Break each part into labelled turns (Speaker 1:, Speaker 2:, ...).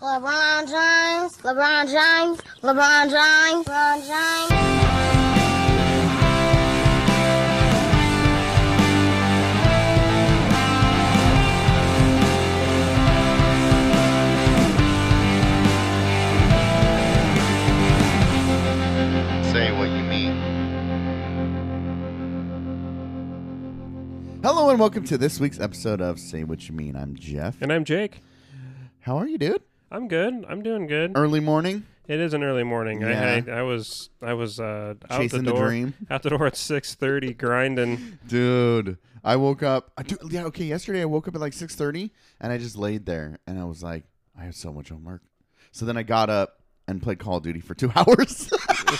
Speaker 1: LeBron James, LeBron James, LeBron James, LeBron James.
Speaker 2: Say what you mean. Hello and welcome to this week's episode of Say What You Mean. I'm Jeff.
Speaker 3: And I'm Jake.
Speaker 2: How are you, dude?
Speaker 3: I'm good. I'm doing good.
Speaker 2: Early morning,
Speaker 3: It is an early morning.
Speaker 2: Yeah.
Speaker 3: I, I I was I was uh, out
Speaker 2: chasing
Speaker 3: the
Speaker 2: the
Speaker 3: door
Speaker 2: dream,
Speaker 3: out the door at six thirty grinding.
Speaker 2: dude. I woke up. I do, yeah, okay. Yesterday I woke up at like six thirty, and I just laid there, and I was like, I have so much homework. So then I got up and played Call of Duty for two hours.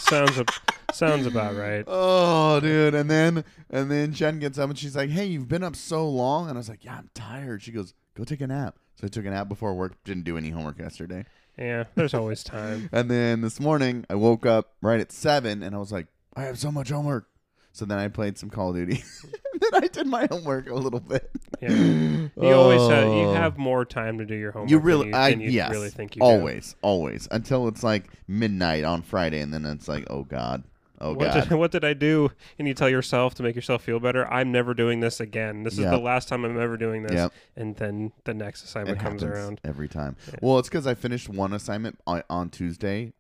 Speaker 3: Sounds a, sounds about right.
Speaker 2: Oh, dude. And then and then Jen gets up and she's like, Hey, you've been up so long. And I was like, Yeah, I'm tired. She goes, Go take a nap. So I took a nap before work. Didn't do any homework yesterday.
Speaker 3: Yeah, there's always time.
Speaker 2: And then this morning I woke up right at seven and I was like, I have so much homework. So then I played some Call of Duty. then I did my homework a little bit.
Speaker 3: Yeah. You always have you
Speaker 2: Oh.
Speaker 3: have more time to do your homework.
Speaker 2: You
Speaker 3: than
Speaker 2: really,
Speaker 3: you,
Speaker 2: I
Speaker 3: than you
Speaker 2: yes,
Speaker 3: really think you do.
Speaker 2: always, always, until it's like midnight on Friday, and then it's like, oh god, oh
Speaker 3: What
Speaker 2: god,
Speaker 3: did, what did I do? And you tell yourself to make yourself feel better. I'm never doing this again. This is the last time I'm ever doing this.
Speaker 2: Yep.
Speaker 3: And then the next assignment
Speaker 2: it
Speaker 3: comes around.
Speaker 2: every time.
Speaker 3: Yeah.
Speaker 2: Well, it's because I finished one assignment on, on Tuesday,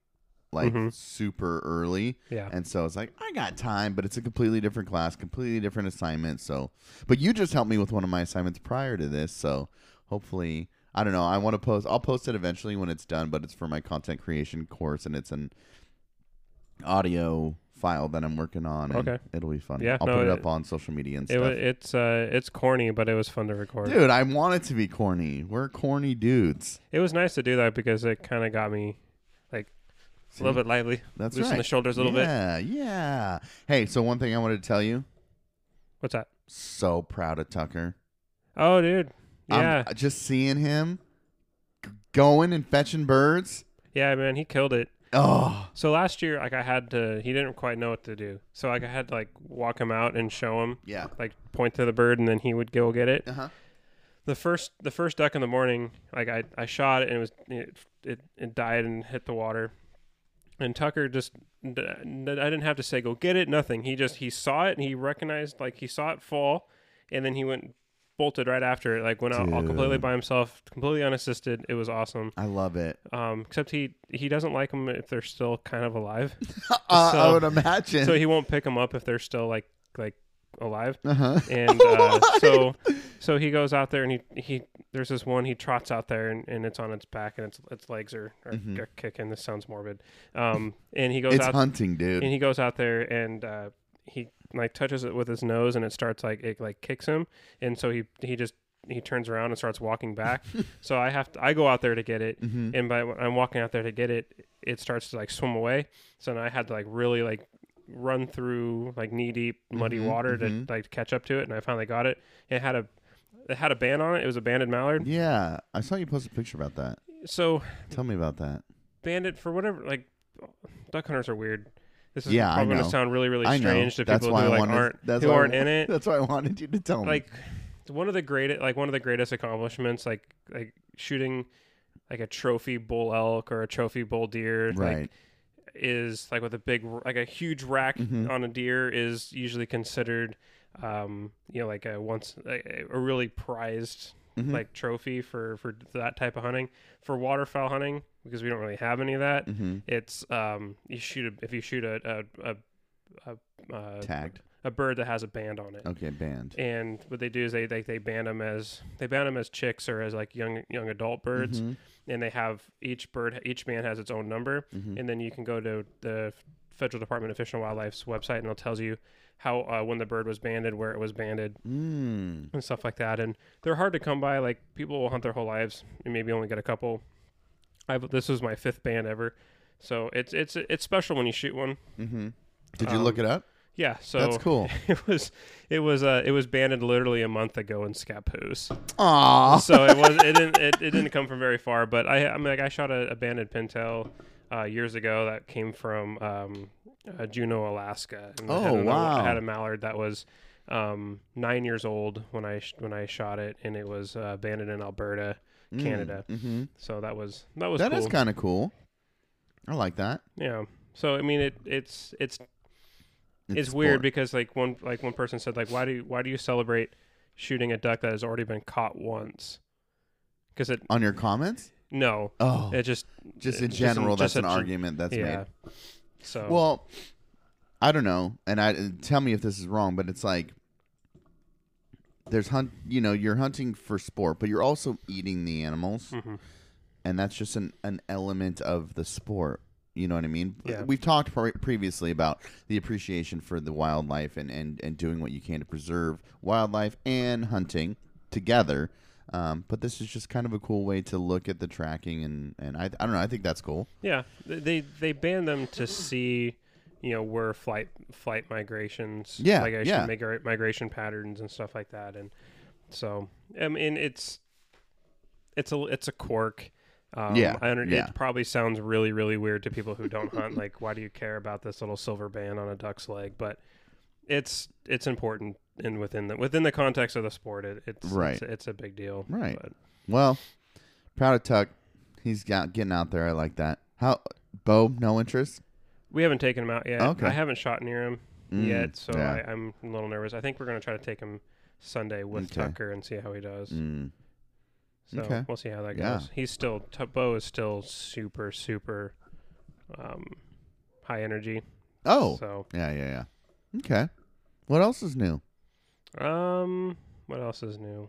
Speaker 2: like
Speaker 3: Mhm.
Speaker 2: super early,
Speaker 3: Yeah.
Speaker 2: and so it's like I got time, but it's a completely different class, completely different assignment. So, but you just helped me with one of my assignments prior to this, so hopefully, I don't know. I want to post. I'll post it eventually when it's done, but it's for my content creation course, and it's an audio file that I'm working on. And
Speaker 3: Okay.
Speaker 2: it'll be fun.
Speaker 3: Yeah,
Speaker 2: I'll
Speaker 3: no,
Speaker 2: put it,
Speaker 3: it-
Speaker 2: up on social media and
Speaker 3: It,
Speaker 2: stuff.
Speaker 3: it's uh it's corny, but it was fun to record.
Speaker 2: Dude, I want it to be corny. We're corny dudes.
Speaker 3: It was nice to do that because it kind of got me like a little bit lively,
Speaker 2: That's
Speaker 3: loosen
Speaker 2: right.
Speaker 3: the shoulders a little bit.
Speaker 2: yeah, yeah. Hey, so one thing I wanted to tell you.
Speaker 3: What's that?
Speaker 2: So proud of Tucker.
Speaker 3: Oh, dude. Yeah,
Speaker 2: I'm just seeing him going and fetching birds.
Speaker 3: yeah, man, he killed it.
Speaker 2: Oh,
Speaker 3: So last year, like I had to, he didn't quite know what to do. So like I had to like walk him out and show him,
Speaker 2: yeah.
Speaker 3: like point to the bird, and then he would go get it.
Speaker 2: Uh huh.
Speaker 3: The first, the first duck in the morning, like I, I shot it and it was, it, it, it died and hit the water. And Tucker just, I didn't have to say go get it, nothing. He just he saw it and he recognized like he saw it fall, and then he went bolted right after it. Like went out all completely by himself, completely unassisted. It was awesome.
Speaker 2: I love it.
Speaker 3: Um, except he he doesn't like them if they're still kind of alive,
Speaker 2: Uh, I
Speaker 3: So-
Speaker 2: would imagine.
Speaker 3: so he won't pick them up if they're still like like alive.
Speaker 2: uh huh.
Speaker 3: And uh, so so he goes out there and he he there's this one he trots out there and, and it's on its back and its its legs are, are,
Speaker 2: Mhm.
Speaker 3: are kicking. This sounds morbid. Um, and he goes
Speaker 2: It's
Speaker 3: out
Speaker 2: hunting, dude.
Speaker 3: and he goes out there and uh, he like touches it with his nose and it starts like it like kicks him. And so he he just he turns around and starts walking back. So i have to i go out there to get it.
Speaker 2: Mhm.
Speaker 3: and by i'm walking out there to get it it starts to like swim away. So then i had to like really like run through like knee deep muddy
Speaker 2: Mhm,
Speaker 3: water to like catch up to it. And i finally got it. It had a it had a band on it. It was a banded mallard.
Speaker 2: Yeah, I saw you post a picture about that.
Speaker 3: so
Speaker 2: Tell me about that.
Speaker 3: banded for whatever like duck hunters are weird this is
Speaker 2: Yeah, I
Speaker 3: probably going
Speaker 2: know.
Speaker 3: to sound really really
Speaker 2: I know.
Speaker 3: strange to
Speaker 2: That's
Speaker 3: people who
Speaker 2: I
Speaker 3: like
Speaker 2: wanted.
Speaker 3: aren't
Speaker 2: that's
Speaker 3: who
Speaker 2: why I
Speaker 3: aren't
Speaker 2: wa-
Speaker 3: in it
Speaker 2: That's why I wanted you to tell me.
Speaker 3: like one of the great like one of the greatest accomplishments like like shooting like a trophy bull elk or a trophy bull deer
Speaker 2: right.
Speaker 3: like is like with a big like a huge rack
Speaker 2: Mhm.
Speaker 3: on a deer is usually considered um you know like a once a, a really prized
Speaker 2: Mhm.
Speaker 3: like trophy for for that type of hunting for waterfowl hunting because we don't really have any of that
Speaker 2: Mhm.
Speaker 3: it's um you shoot a, if you shoot a a a, a, uh,
Speaker 2: tagged.
Speaker 3: a bird that has a band on it
Speaker 2: Okay, band.
Speaker 3: and what they do is they they, they band them as they band them as chicks or as like young young adult birds
Speaker 2: Mhm.
Speaker 3: and they have each bird each band has its own number
Speaker 2: Mhm.
Speaker 3: and then you can go to the federal department of fish and wildlife's website and it tells you how uh, when the bird was banded where it was banded
Speaker 2: Mm.
Speaker 3: and stuff like that and they're hard to come by like people will hunt their whole lives and maybe only get a couple I've, this was my fifth band ever so it's it's it's special when you shoot one
Speaker 2: Mhm. Did you
Speaker 3: Um,
Speaker 2: look it up?
Speaker 3: yeah so
Speaker 2: That's cool.
Speaker 3: it was it was uh it was banded literally a month ago in Scappoose
Speaker 2: Aw.
Speaker 3: so it was it didn't it, it didn't come from very far but i i mean like i shot a, a banded pintail uh, years ago that came from um, uh, Juneau, Alaska. And I
Speaker 2: Oh,
Speaker 3: had another-
Speaker 2: wow.
Speaker 3: I had a mallard that was um, nine years old when I sh- when I shot it, and it was uh, banded in Alberta. Canada.
Speaker 2: Mm-hmm.
Speaker 3: So that was that was
Speaker 2: That
Speaker 3: cool.
Speaker 2: is kind of cool. I like that.
Speaker 3: yeah. So I mean, it it's it's it's,
Speaker 2: It's
Speaker 3: weird because like one like one person said like why do you, why do you celebrate shooting a duck that has already been caught once? Because it
Speaker 2: on your comments.
Speaker 3: no,
Speaker 2: Oh,
Speaker 3: it just
Speaker 2: just
Speaker 3: it-
Speaker 2: in general,
Speaker 3: just
Speaker 2: that's
Speaker 3: a
Speaker 2: an argument that's
Speaker 3: yeah.
Speaker 2: made.
Speaker 3: So
Speaker 2: Well, I don't know, and I tell me if this is wrong, but it's like there's hunt. You know, you're hunting for sport, but you're also eating the animals,
Speaker 3: Mhm.
Speaker 2: and that's just an an element of the sport. You know what I mean?
Speaker 3: Yeah.
Speaker 2: We've talked pre- previously about the appreciation for the wildlife and, and, and doing what you can to preserve wildlife and hunting together. Um, but this is just kind of a cool way to look at the tracking, and, and I, I don't know. I think that's cool.
Speaker 3: Yeah, they they banned them to see, you know, where flight flight migrations,
Speaker 2: Yeah,
Speaker 3: migration,
Speaker 2: yeah.
Speaker 3: migra- migration patterns and stuff like that, and so I mean it's it's a it's a quirk. Um,
Speaker 2: Yeah,
Speaker 3: I under,
Speaker 2: yeah.
Speaker 3: it probably sounds really really weird to people who don't hunt. Like, why do you care about this little silver band on a duck's leg? But it's it's important in within the within the context of the sport. It, it's
Speaker 2: Right.
Speaker 3: It's, it's a big deal.
Speaker 2: Right.
Speaker 3: But
Speaker 2: Well, proud of Tuck. He's got getting out there. I like that. How Bo? No interest.
Speaker 3: We haven't taken him out yet.
Speaker 2: Okay.
Speaker 3: I haven't shot near him
Speaker 2: Mm,
Speaker 3: yet, so
Speaker 2: yeah.
Speaker 3: I, I'm a little nervous. I think we're going to try to take him Sunday with
Speaker 2: Okay.
Speaker 3: Tucker and see how he does.
Speaker 2: Mm.
Speaker 3: So
Speaker 2: okay.
Speaker 3: we'll see how that
Speaker 2: Yeah.
Speaker 3: goes. He's still T- Bo is still super super um, high energy.
Speaker 2: Oh,
Speaker 3: So
Speaker 2: yeah, yeah, yeah. Okay. What else is new?
Speaker 3: um, what else is new?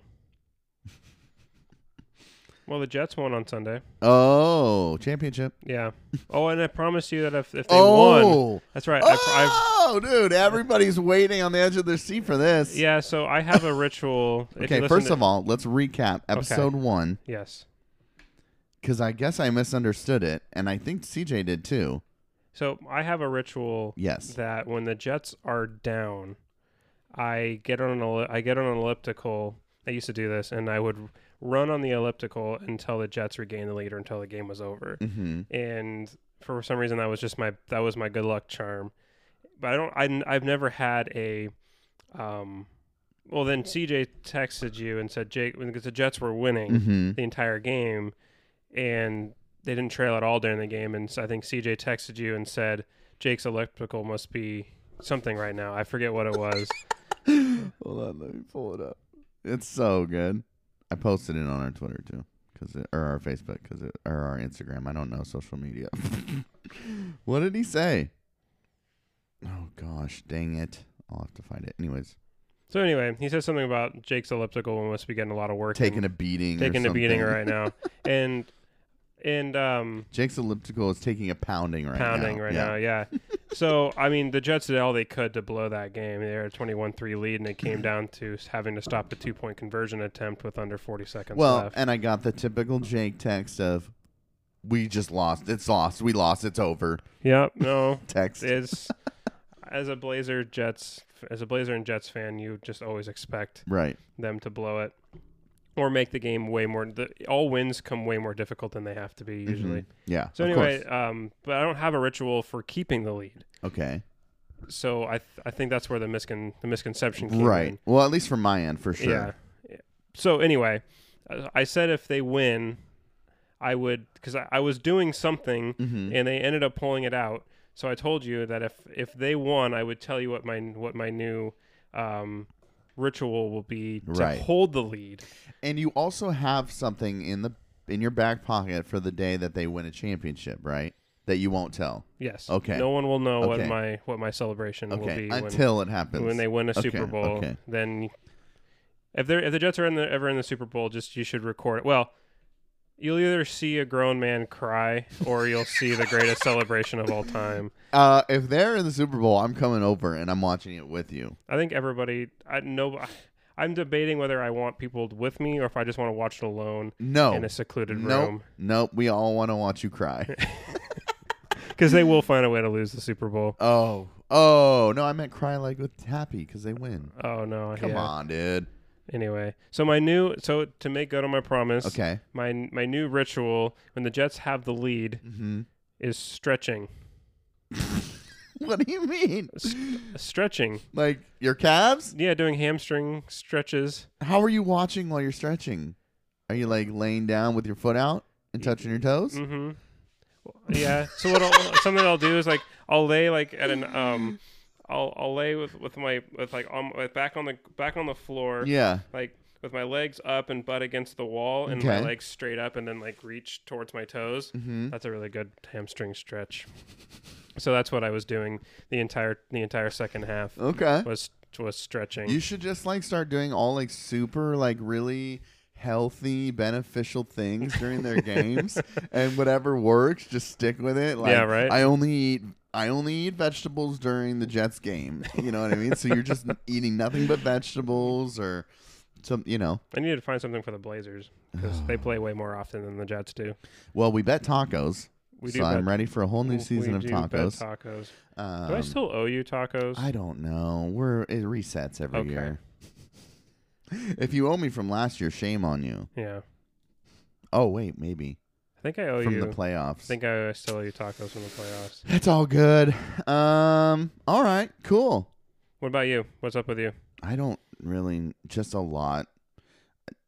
Speaker 3: well, the Jets won on Sunday.
Speaker 2: Oh, championship.
Speaker 3: Yeah. Oh, and I promised you that if, if they won,
Speaker 2: oh,
Speaker 3: that's right. I,
Speaker 2: oh, dude! Everybody's waiting on the edge of their seat for this.
Speaker 3: yeah. So I have a ritual.
Speaker 2: Okay. First
Speaker 3: to-
Speaker 2: of all, let's recap episode one
Speaker 3: yes.
Speaker 2: because I guess I misunderstood it, and I think CJ did too.
Speaker 3: So I have a ritual
Speaker 2: Yes.
Speaker 3: that when the Jets are down, I get on an I get on an elliptical. I used to do this, and I would run on the elliptical until the Jets regained the lead or until the game was over.
Speaker 2: Mm-hmm.
Speaker 3: And for some reason, that was just my that was my good luck charm. But I don't. I, I've never had a. Um, well, then CJ texted you and said, Jake, because the Jets were winning
Speaker 2: Mm-hmm.
Speaker 3: the entire game, and they didn't trail at all during the game. And so I think CJ texted you and said Jake's elliptical must be something right now. I forget what it was.
Speaker 2: Hold on, let me pull it up. It's so good. I posted it on our Twitter too, cause it, or our Facebook, cause it, or our Instagram. I don't know social media. what did he say? Oh gosh, dang it! I'll have to find it. Anyways,
Speaker 3: so anyway, he says something about Jake's elliptical must be getting a lot of work,
Speaker 2: taking a beating. or
Speaker 3: taking a beating right now, and and um
Speaker 2: Jake's elliptical is taking a pounding right now.
Speaker 3: pounding
Speaker 2: now.
Speaker 3: right
Speaker 2: yeah.
Speaker 3: now. Yeah. so I mean, the Jets did all they could to blow that game. They were a 21-3 lead, and it came down to having to stop a two-point conversion attempt with under 40 seconds
Speaker 2: Well,
Speaker 3: left.
Speaker 2: and I got the typical Jake text of, "We just lost. It's lost. We lost. It's over."
Speaker 3: Yep. No.
Speaker 2: Text.
Speaker 3: is as a Blazer Jets as a Blazer and Jets fan, you just always expect
Speaker 2: right.
Speaker 3: them to blow it or make the game way more. The, all wins come way more difficult than they have to be usually.
Speaker 2: Mhm. Yeah.
Speaker 3: So anyway, um, but I don't have a ritual for keeping the lead.
Speaker 2: okay.
Speaker 3: So I th- I think that's where the miscon the misconception came
Speaker 2: Right.
Speaker 3: in.
Speaker 2: Well, at least from my end, for sure.
Speaker 3: Yeah. Yeah. So anyway, I said if they win, I would because I, I was doing something
Speaker 2: Mhm.
Speaker 3: and they ended up pulling it out. So I told you that if if they won, I would tell you what my what my new um, ritual will be to
Speaker 2: Right.
Speaker 3: hold the lead.
Speaker 2: And you also have something in the in your back pocket for the day that they win a championship, right? That you won't tell.
Speaker 3: Yes.
Speaker 2: Okay.
Speaker 3: No one will know what my what my celebration will
Speaker 2: Okay.
Speaker 3: be when,
Speaker 2: Until it happens.
Speaker 3: when they win a
Speaker 2: Okay,
Speaker 3: Super Bowl.
Speaker 2: okay.
Speaker 3: Then if they if the Jets are in the ever in the Super Bowl, just you should record it. Well. You'll either see a grown man cry or you'll see the greatest celebration of all time.
Speaker 2: uh, if they're in the Super Bowl, I'm coming over and I'm watching it with you.
Speaker 3: I think everybody. I know. I'm debating whether I want people with me or if I just want to watch it alone
Speaker 2: No.
Speaker 3: in a secluded
Speaker 2: Nope.
Speaker 3: room
Speaker 2: Nope. We all want to watch you cry.
Speaker 3: because they will find a way to lose the Super Bowl.
Speaker 2: oh. Oh no, I meant cry like with happy because they win.
Speaker 3: Oh no!
Speaker 2: Come
Speaker 3: yeah.
Speaker 2: on, dude.
Speaker 3: Anyway, so my new so to make good on my promise,
Speaker 2: Okay.
Speaker 3: my my new ritual when the Jets have the lead
Speaker 2: hmm
Speaker 3: is stretching.
Speaker 2: What do you mean?
Speaker 3: Stretching,
Speaker 2: Like your calves?
Speaker 3: yeah, doing hamstring stretches.
Speaker 2: How are you watching while you're stretching? Are you like laying down with your foot out and touching your toes?
Speaker 3: Mm-hmm. Yeah. So what? I'll, something I'll do is like I'll lay like at an um, I'll I'll lay with with my with like on with back on the back on the floor.
Speaker 2: Yeah.
Speaker 3: Like with my legs up and butt against the wall and
Speaker 2: Okay.
Speaker 3: my legs straight up and then like reach towards my toes.
Speaker 2: Mm-hmm.
Speaker 3: That's a really good hamstring stretch. So that's what I was doing the entire the entire second half
Speaker 2: Okay.
Speaker 3: was was stretching.
Speaker 2: You should just like start doing all like super like really healthy beneficial things during their games and whatever works just stick with it like
Speaker 3: Yeah, right.
Speaker 2: i only eat i only eat vegetables during the jets game you know what i mean so you're just eating nothing but vegetables or some you know
Speaker 3: I needed to find something for the Blazers because they play way more often than the Jets do.
Speaker 2: well we bet tacos
Speaker 3: We do
Speaker 2: i'm
Speaker 3: bet-
Speaker 2: ready for a whole new season of
Speaker 3: do bet
Speaker 2: tacos
Speaker 3: tacos.
Speaker 2: um,
Speaker 3: Do I still owe you tacos?
Speaker 2: I don't know we're it resets every
Speaker 3: Okay.
Speaker 2: year if you owe me from last year shame on you
Speaker 3: yeah,
Speaker 2: oh wait maybe
Speaker 3: I think I owe
Speaker 2: from
Speaker 3: you.
Speaker 2: the playoffs
Speaker 3: I think I still owe you tacos from the playoffs.
Speaker 2: It's all good. Um, all right, cool.
Speaker 3: What about you? What's up with you?
Speaker 2: I don't really just a lot.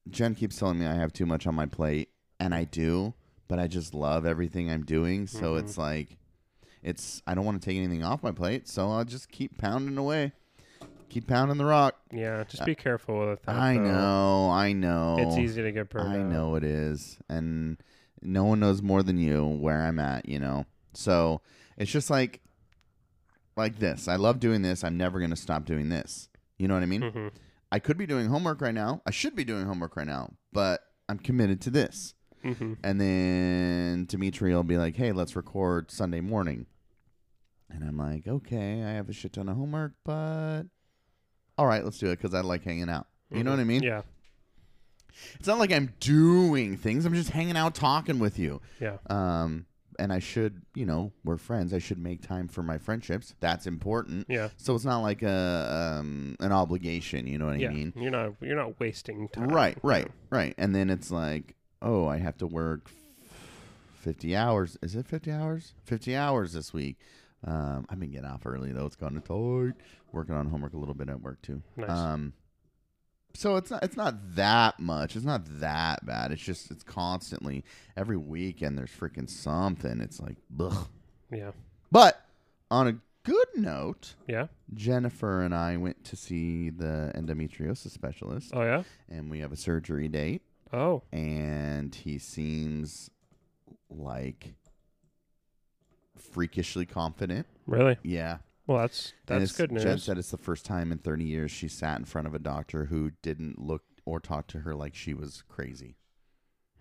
Speaker 2: Jen keeps telling me I have too much on my plate, and I do, but I just love everything I'm doing. So
Speaker 3: Mhm.
Speaker 2: it's like, it's I don't want to take anything off my plate, so I'll just keep pounding away, keep pounding the rock.
Speaker 3: Yeah, just be careful with that.
Speaker 2: Uh, I
Speaker 3: though.
Speaker 2: know, I know.
Speaker 3: It's easy to get burned
Speaker 2: I
Speaker 3: out.
Speaker 2: know it is, and no one knows more than you where I'm at. You know, so it's just like, like this. I love doing this. I'm never gonna stop doing this. You know what I mean?
Speaker 3: hmm
Speaker 2: I could be doing homework right now. I should be doing homework right now, but I'm committed to this.
Speaker 3: hmm
Speaker 2: And then Dimitri will be like, "Hey, let's record Sunday morning," and I'm like, "Okay, I have a shit ton of homework, but all right, let's do it because I like hanging out." You know what I mean?
Speaker 3: Yeah,
Speaker 2: It's not like I'm doing things. I'm just hanging out talking with you.
Speaker 3: yeah,
Speaker 2: Um, and I should, you know, we're friends. I should make time for my friendships. That's important.
Speaker 3: yeah,
Speaker 2: So it's not like a um, an obligation. You know what
Speaker 3: yeah.
Speaker 2: I mean?
Speaker 3: You're not you're not wasting time.
Speaker 2: Right, right, right. And then it's like, oh, I have to work fifty hours. Is it fifty hours? Fifty hours this week. Um, I've been getting off early though. It's kind of tight. Working on homework a little bit at work too.
Speaker 3: Nice.
Speaker 2: Um, so it's not it's not that much. It's not that bad. It's just it's constantly every weekend there's freaking something. It's like, ugh.
Speaker 3: Yeah,
Speaker 2: But on a good note,
Speaker 3: yeah.
Speaker 2: Jennifer and I went to see the endometriosis specialist,
Speaker 3: Oh yeah.
Speaker 2: and we have a surgery date.
Speaker 3: Oh,
Speaker 2: And he seems like freakishly confident.
Speaker 3: really?
Speaker 2: Yeah,
Speaker 3: Well, that's that's good news.
Speaker 2: Jen said it's the first time in 30 years she sat in front of a doctor who didn't look or talk to her like she was crazy.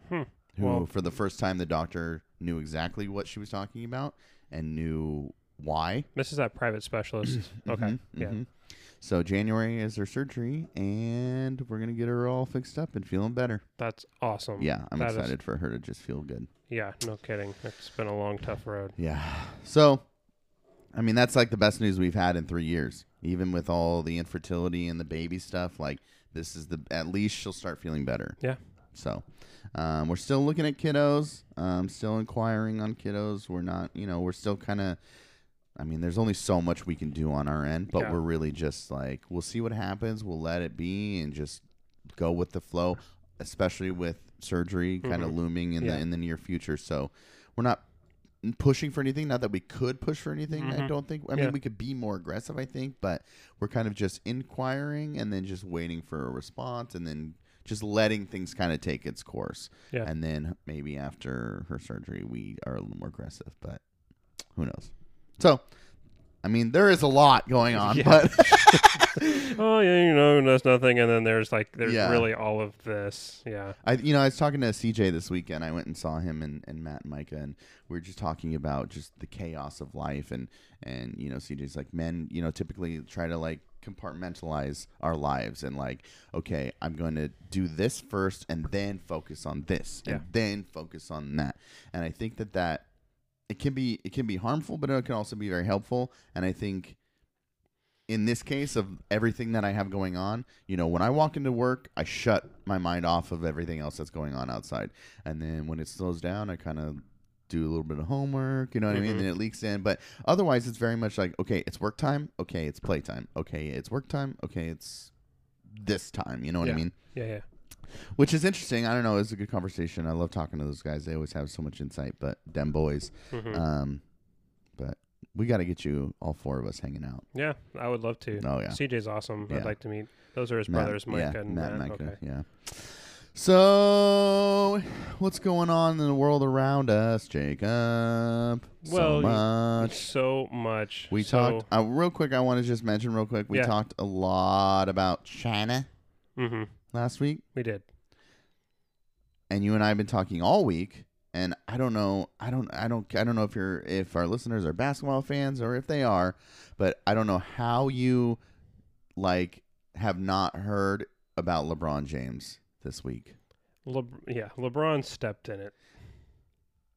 Speaker 3: Hmm.
Speaker 2: Who,
Speaker 3: Well-
Speaker 2: for the first time, the doctor knew exactly what she was talking about and knew why.
Speaker 3: This is that private specialist. okay.
Speaker 2: Mhm,
Speaker 3: Yeah.
Speaker 2: mhm. So January is her surgery, and we're gonna get her all fixed up and feeling better.
Speaker 3: That's awesome.
Speaker 2: Yeah, I'm
Speaker 3: That is-
Speaker 2: excited for her to just feel good.
Speaker 3: Yeah. No kidding. It's been a long, tough road.
Speaker 2: Yeah. So, I mean, that's like the best news we've had in three years. Even with all the infertility and the baby stuff, like this is the at least she'll start feeling better.
Speaker 3: Yeah.
Speaker 2: So, um, we're still looking at kiddos. Um, still inquiring on kiddos. We're not, you know, we're still kind of. I mean, there's only so much we can do on our end, but
Speaker 3: Yeah.
Speaker 2: we're really just like we'll see what happens. We'll let it be and just go with the flow, especially with surgery kind of looming in
Speaker 3: Yeah.
Speaker 2: the in the near future. So, we're not pushing for anything. Not that we could push for anything. I
Speaker 3: Mhm.
Speaker 2: don't think. I
Speaker 3: Yeah.
Speaker 2: mean, we could be more aggressive. I think, but we're kind of just inquiring and then just waiting for a response and then just letting things kind of take its course.
Speaker 3: Yeah.
Speaker 2: And then maybe after her surgery, we are a little more aggressive. But who knows? So, I mean, there is a lot going on,
Speaker 3: Yeah.
Speaker 2: but
Speaker 3: oh yeah, you know, there's nothing, and then there's like there's
Speaker 2: Yeah.
Speaker 3: really all of this. Yeah.
Speaker 2: I, you know, I was talking to CJ this weekend. I went and saw him and, and Matt and Micah, and we were just talking about just the chaos of life, and and you know, CJ's like, men, you know, typically try to like compartmentalize our lives, and like, okay, I'm going to do this first, and then focus on this, and
Speaker 3: Yeah.
Speaker 2: then focus on that, and I think that that it can be it can be harmful, but it can also be very helpful, and I think in this case of everything that I have going on, you know, when I walk into work, I shut my mind off of everything else that's going on outside. And then when it slows down, I kind of do a little bit of homework, you know what I mean?
Speaker 3: Mhm.
Speaker 2: And it leaks in. But otherwise, it's very much like, okay, it's work time. Okay, it's playtime. Okay, it's work time. Okay, it's this time. You know what I mean?
Speaker 3: Yeah. Yeah.
Speaker 2: Which is interesting. I don't know. It's a good conversation. I love talking to those guys. They always have so much insight. But them boys,
Speaker 3: Mhm.
Speaker 2: um, but we got to get you all four of us hanging out.
Speaker 3: yeah, I would love to.
Speaker 2: Oh yeah,
Speaker 3: CJ's awesome.
Speaker 2: Yeah.
Speaker 3: I'd like to meet. Those are his
Speaker 2: Matt-
Speaker 3: brothers, Mike
Speaker 2: yeah,
Speaker 3: and
Speaker 2: Matt,
Speaker 3: Matt.
Speaker 2: and Micah,
Speaker 3: okay.
Speaker 2: yeah. So, what's going on in the world around us, Jacob?
Speaker 3: Well,
Speaker 2: so much.
Speaker 3: So much.
Speaker 2: We
Speaker 3: so,
Speaker 2: talked uh, real quick. I want to just mention real quick. We
Speaker 3: Yeah.
Speaker 2: talked a lot about China
Speaker 3: hmm
Speaker 2: last week,
Speaker 3: We did.
Speaker 2: and you and I have been talking all week. And I don't know. I don't. I don't. I don't know if you're if our listeners are basketball fans or if they are, but I don't know how you like have not heard about LeBron James this week.
Speaker 3: Le- yeah, LeBron stepped in it.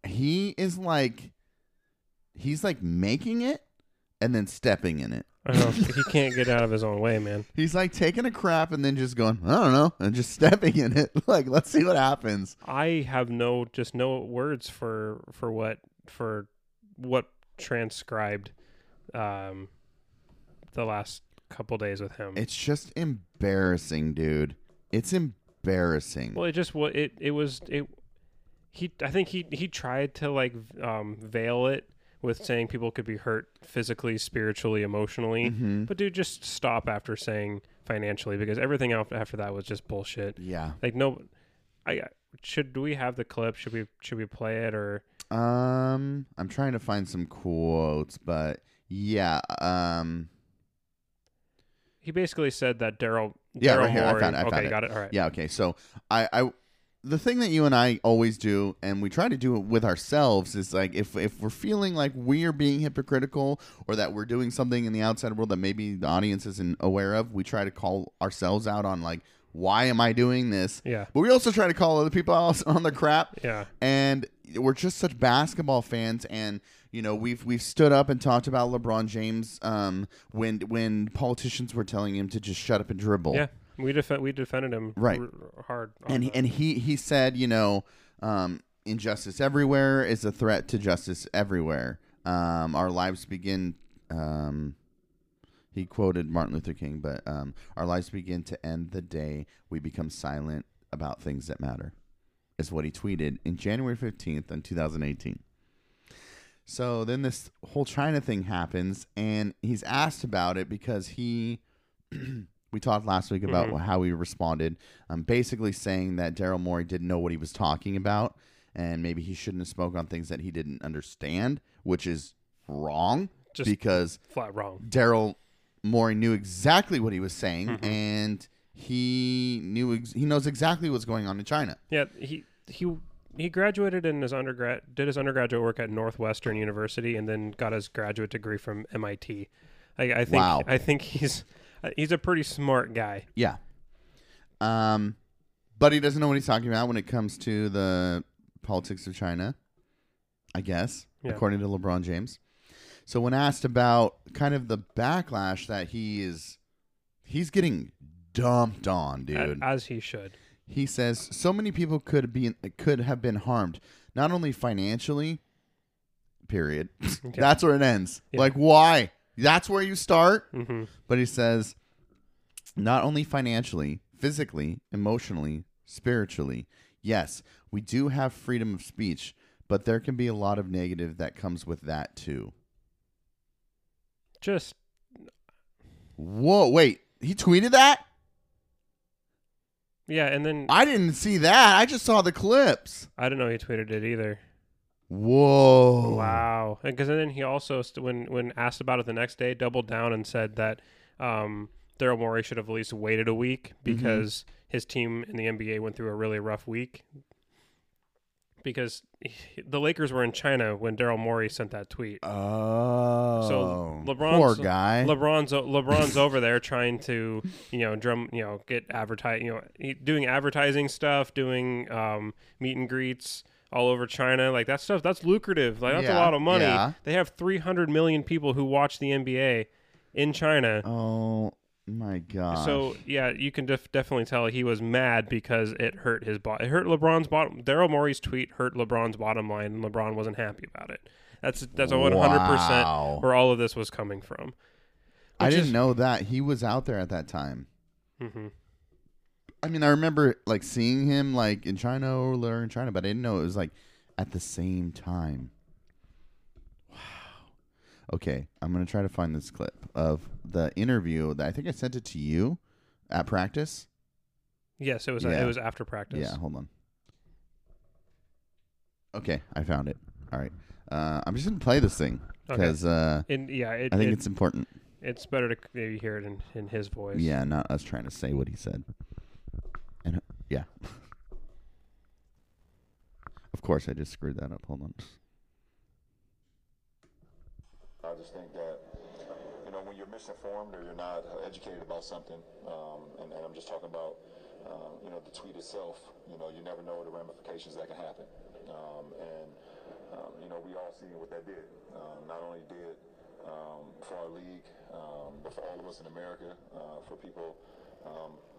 Speaker 2: he is like he's like making it and then stepping in it.
Speaker 3: I know. he can't get out of his own way, man.
Speaker 2: He's like taking a crap and then just going, I don't know, and just stepping in it. Like, let's see what happens.
Speaker 3: I have no just no words for for what for what transcribed um the last couple days with him.
Speaker 2: It's just embarrassing, dude. It's embarrassing.
Speaker 3: well, it just what it it was it he I think he he tried to like um veil it with saying people could be hurt physically, spiritually, emotionally.
Speaker 2: Mhm.
Speaker 3: But dude, just stop after saying financially because everything after after that was just bullshit.
Speaker 2: Yeah.
Speaker 3: Like no, I should do we have the clip? Should we should we play it or
Speaker 2: Um, I'm trying to find some quotes, but yeah. Um,
Speaker 3: he basically said that Daryl
Speaker 2: Yeah,
Speaker 3: Daryl
Speaker 2: right here. I found it, I
Speaker 3: okay,
Speaker 2: found it.
Speaker 3: got it. All right.
Speaker 2: Yeah, okay. So I, I the thing that you and I always do, and we try to do it with ourselves, is like if if we're feeling like we are being hypocritical or that we're doing something in the outside world that maybe the audience isn't aware of, we try to call ourselves out on like why am I doing this?
Speaker 3: Yeah.
Speaker 2: But we also try to call other people out on the crap.
Speaker 3: Yeah.
Speaker 2: And we're just such basketball fans and you know we've we've stood up and talked about LeBron James um, when when politicians were telling him to just shut up and dribble.
Speaker 3: Yeah. We def- we defended him
Speaker 2: Right.
Speaker 3: r- hard.
Speaker 2: and he, and he he said, you know, um, injustice everywhere is a threat to justice everywhere. Um, our lives begin. Um, he quoted Martin Luther King, but um, our lives begin to end the day we become silent about things that matter. Is what he tweeted in January fifteenth in two thousand eighteen. So then this whole China thing happens, and he's asked about it because he. we talked last week about
Speaker 3: Mhm.
Speaker 2: how he responded, um, basically saying that Daryl Morey didn't know what he was talking about, and maybe he shouldn't have spoke on things that he didn't understand, which is wrong
Speaker 3: Just
Speaker 2: because
Speaker 3: flat wrong.
Speaker 2: Daryl Morey knew exactly what he was saying,
Speaker 3: Mhm.
Speaker 2: and he knew ex- he knows exactly what's going on in China.
Speaker 3: Yeah, he he he graduated in his undergrad did his undergraduate work at Northwestern University and then got his graduate degree from MIT. I, I think
Speaker 2: Wow.
Speaker 3: I think he's he's a pretty smart guy.
Speaker 2: Yeah. Um, but he doesn't know what he's talking about when it comes to the politics of China. I guess,
Speaker 3: Yeah.
Speaker 2: according to LeBron James. So when asked about kind of the backlash that he is, he's getting dumped on, dude.
Speaker 3: as he should.
Speaker 2: he says so many people could be could have been harmed, not only financially. Period. That's where it ends.
Speaker 3: Yeah.
Speaker 2: Like why? That's where you start.
Speaker 3: hmm
Speaker 2: But he says, not only financially, physically, emotionally, spiritually. Yes, we do have freedom of speech, but there can be a lot of negative that comes with that too.
Speaker 3: Just
Speaker 2: Whoa, wait. He tweeted that?
Speaker 3: yeah, and then
Speaker 2: I didn't see that. I just saw the clips.
Speaker 3: I don't know he tweeted it either.
Speaker 2: Whoa.
Speaker 3: Wow. Because then he also, st- when when asked about it the next day, doubled down and said that um, Daryl Morey should have at least waited a week because his team in the NBA went through a really rough week. Because he- the Lakers were in China when Daryl Morey sent that tweet.
Speaker 2: Oh.
Speaker 3: So LeBron's
Speaker 2: Poor guy.
Speaker 3: LeBron's LeBron's over there trying to you know drum you know get advertise you know doing advertising stuff, doing um, meet and greets all over China. Like that stuff that's lucrative. Like that's a lot of money.
Speaker 2: yeah.
Speaker 3: They have 300 million people who watch the NBA in China.
Speaker 2: oh my god.
Speaker 3: So yeah, you can def- definitely tell he was mad because it hurt his bot. It hurt LeBron's bottom. Daryl Morey's tweet hurt LeBron's bottom line, and LeBron wasn't happy about it. That's that's a 100
Speaker 2: Wow.
Speaker 3: percent where all of this was coming from.
Speaker 2: I didn't
Speaker 3: is-
Speaker 2: know that he was out there at that time.
Speaker 3: hmm
Speaker 2: I mean, I remember like seeing him like in China or in China, but I didn't know it was like at the same time. Wow. Okay, I'm gonna try to find this clip of the interview that I think I sent it to you at practice.
Speaker 3: Yes, it was.
Speaker 2: Yeah.
Speaker 3: It was after practice.
Speaker 2: Yeah, hold on. Okay, I found it. All right, uh, I'm just gonna play this thing
Speaker 3: Okay.
Speaker 2: because uh,
Speaker 3: And yeah, it,
Speaker 2: I think
Speaker 3: it-
Speaker 2: it's important.
Speaker 3: it's better to maybe hear it in, in his voice.
Speaker 2: Yeah, not us trying to say what he said. And uh, yeah. of course, I just screwed that up. Hold on.
Speaker 4: I just think that, you know, when you're misinformed or you're not educated about something, um, and, and I'm just talking about, um, you know, the tweet itself, you know, you never know the ramifications that can happen. Um, and, um, you know, we all seen what that did. Um, not only did um, for our league, but for all of us in America, uh, for people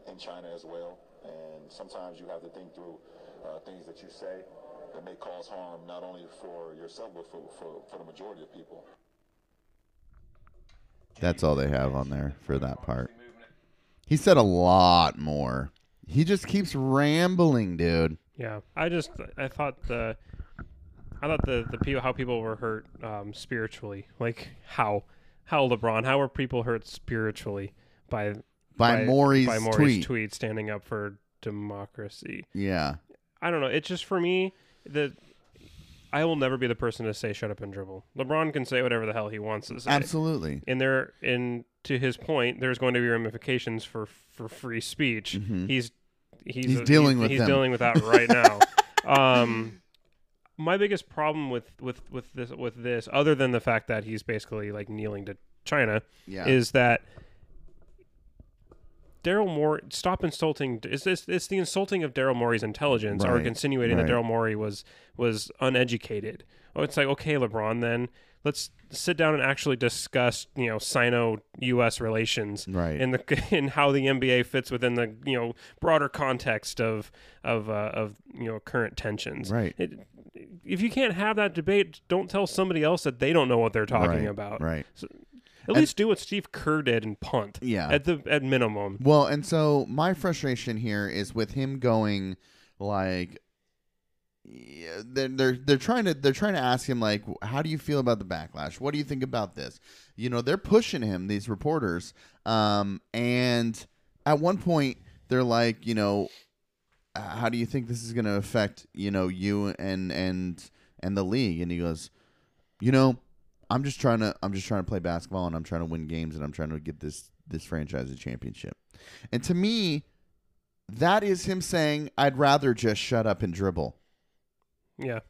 Speaker 4: in China as well. And sometimes you have to think through uh, things that you say that may cause harm not only for yourself, but for, for, for the majority of people.
Speaker 2: That's all they have on there for that part. He said a lot more. He just keeps rambling, dude.
Speaker 3: Yeah, I just I thought the I thought the the people how people were hurt um, spiritually, like how how LeBron how were people hurt spiritually by
Speaker 2: By, Morey's,
Speaker 3: by Morey's
Speaker 2: tweet.
Speaker 3: tweet standing up for democracy.
Speaker 2: Yeah.
Speaker 3: I don't know. It's just for me that I will never be the person to say shut up and dribble. LeBron can say whatever the hell he wants to say.
Speaker 2: Absolutely.
Speaker 3: And there, and to his point, there's going to be ramifications for for free speech. He's he's
Speaker 2: Mm-hmm. He's dealing with
Speaker 3: he's
Speaker 2: them.
Speaker 3: dealing with that right now. um, my biggest problem with with with this with this, other than the fact that he's basically like kneeling to China,
Speaker 2: Yeah.
Speaker 3: is that Daryl Morey stop insulting. It's, it's, it's the insulting of Daryl Morey's intelligence, or insinuating
Speaker 2: right.
Speaker 3: that Daryl Morey was was uneducated. Oh, it's like okay, LeBron, then let's sit down and actually discuss, you know, Sino-U.S. relations,
Speaker 2: Right.
Speaker 3: and the and how the NBA fits within the you know broader context of of uh, of you know current tensions.
Speaker 2: Right.
Speaker 3: It, if you can't have that debate, don't tell somebody else that they don't know what they're talking
Speaker 2: right,
Speaker 3: about.
Speaker 2: Right.
Speaker 3: At least do what Steve Kerr did and punt.
Speaker 2: Yeah.
Speaker 3: At the at minimum.
Speaker 2: Well, and so my frustration here is with him going like yeah, they're, they're they're trying to they're trying to ask him like how do you feel about the backlash what do you think about this you know they're pushing him these reporters um and at one point they're like you know "Uh, how do you think this is going to affect you know you and and and the league and he goes you know i'm just trying to i'm just trying to play basketball and i'm trying to win games and i'm trying to get this this franchise a championship and to me that is him saying i'd rather just shut up and dribble
Speaker 3: Yeah.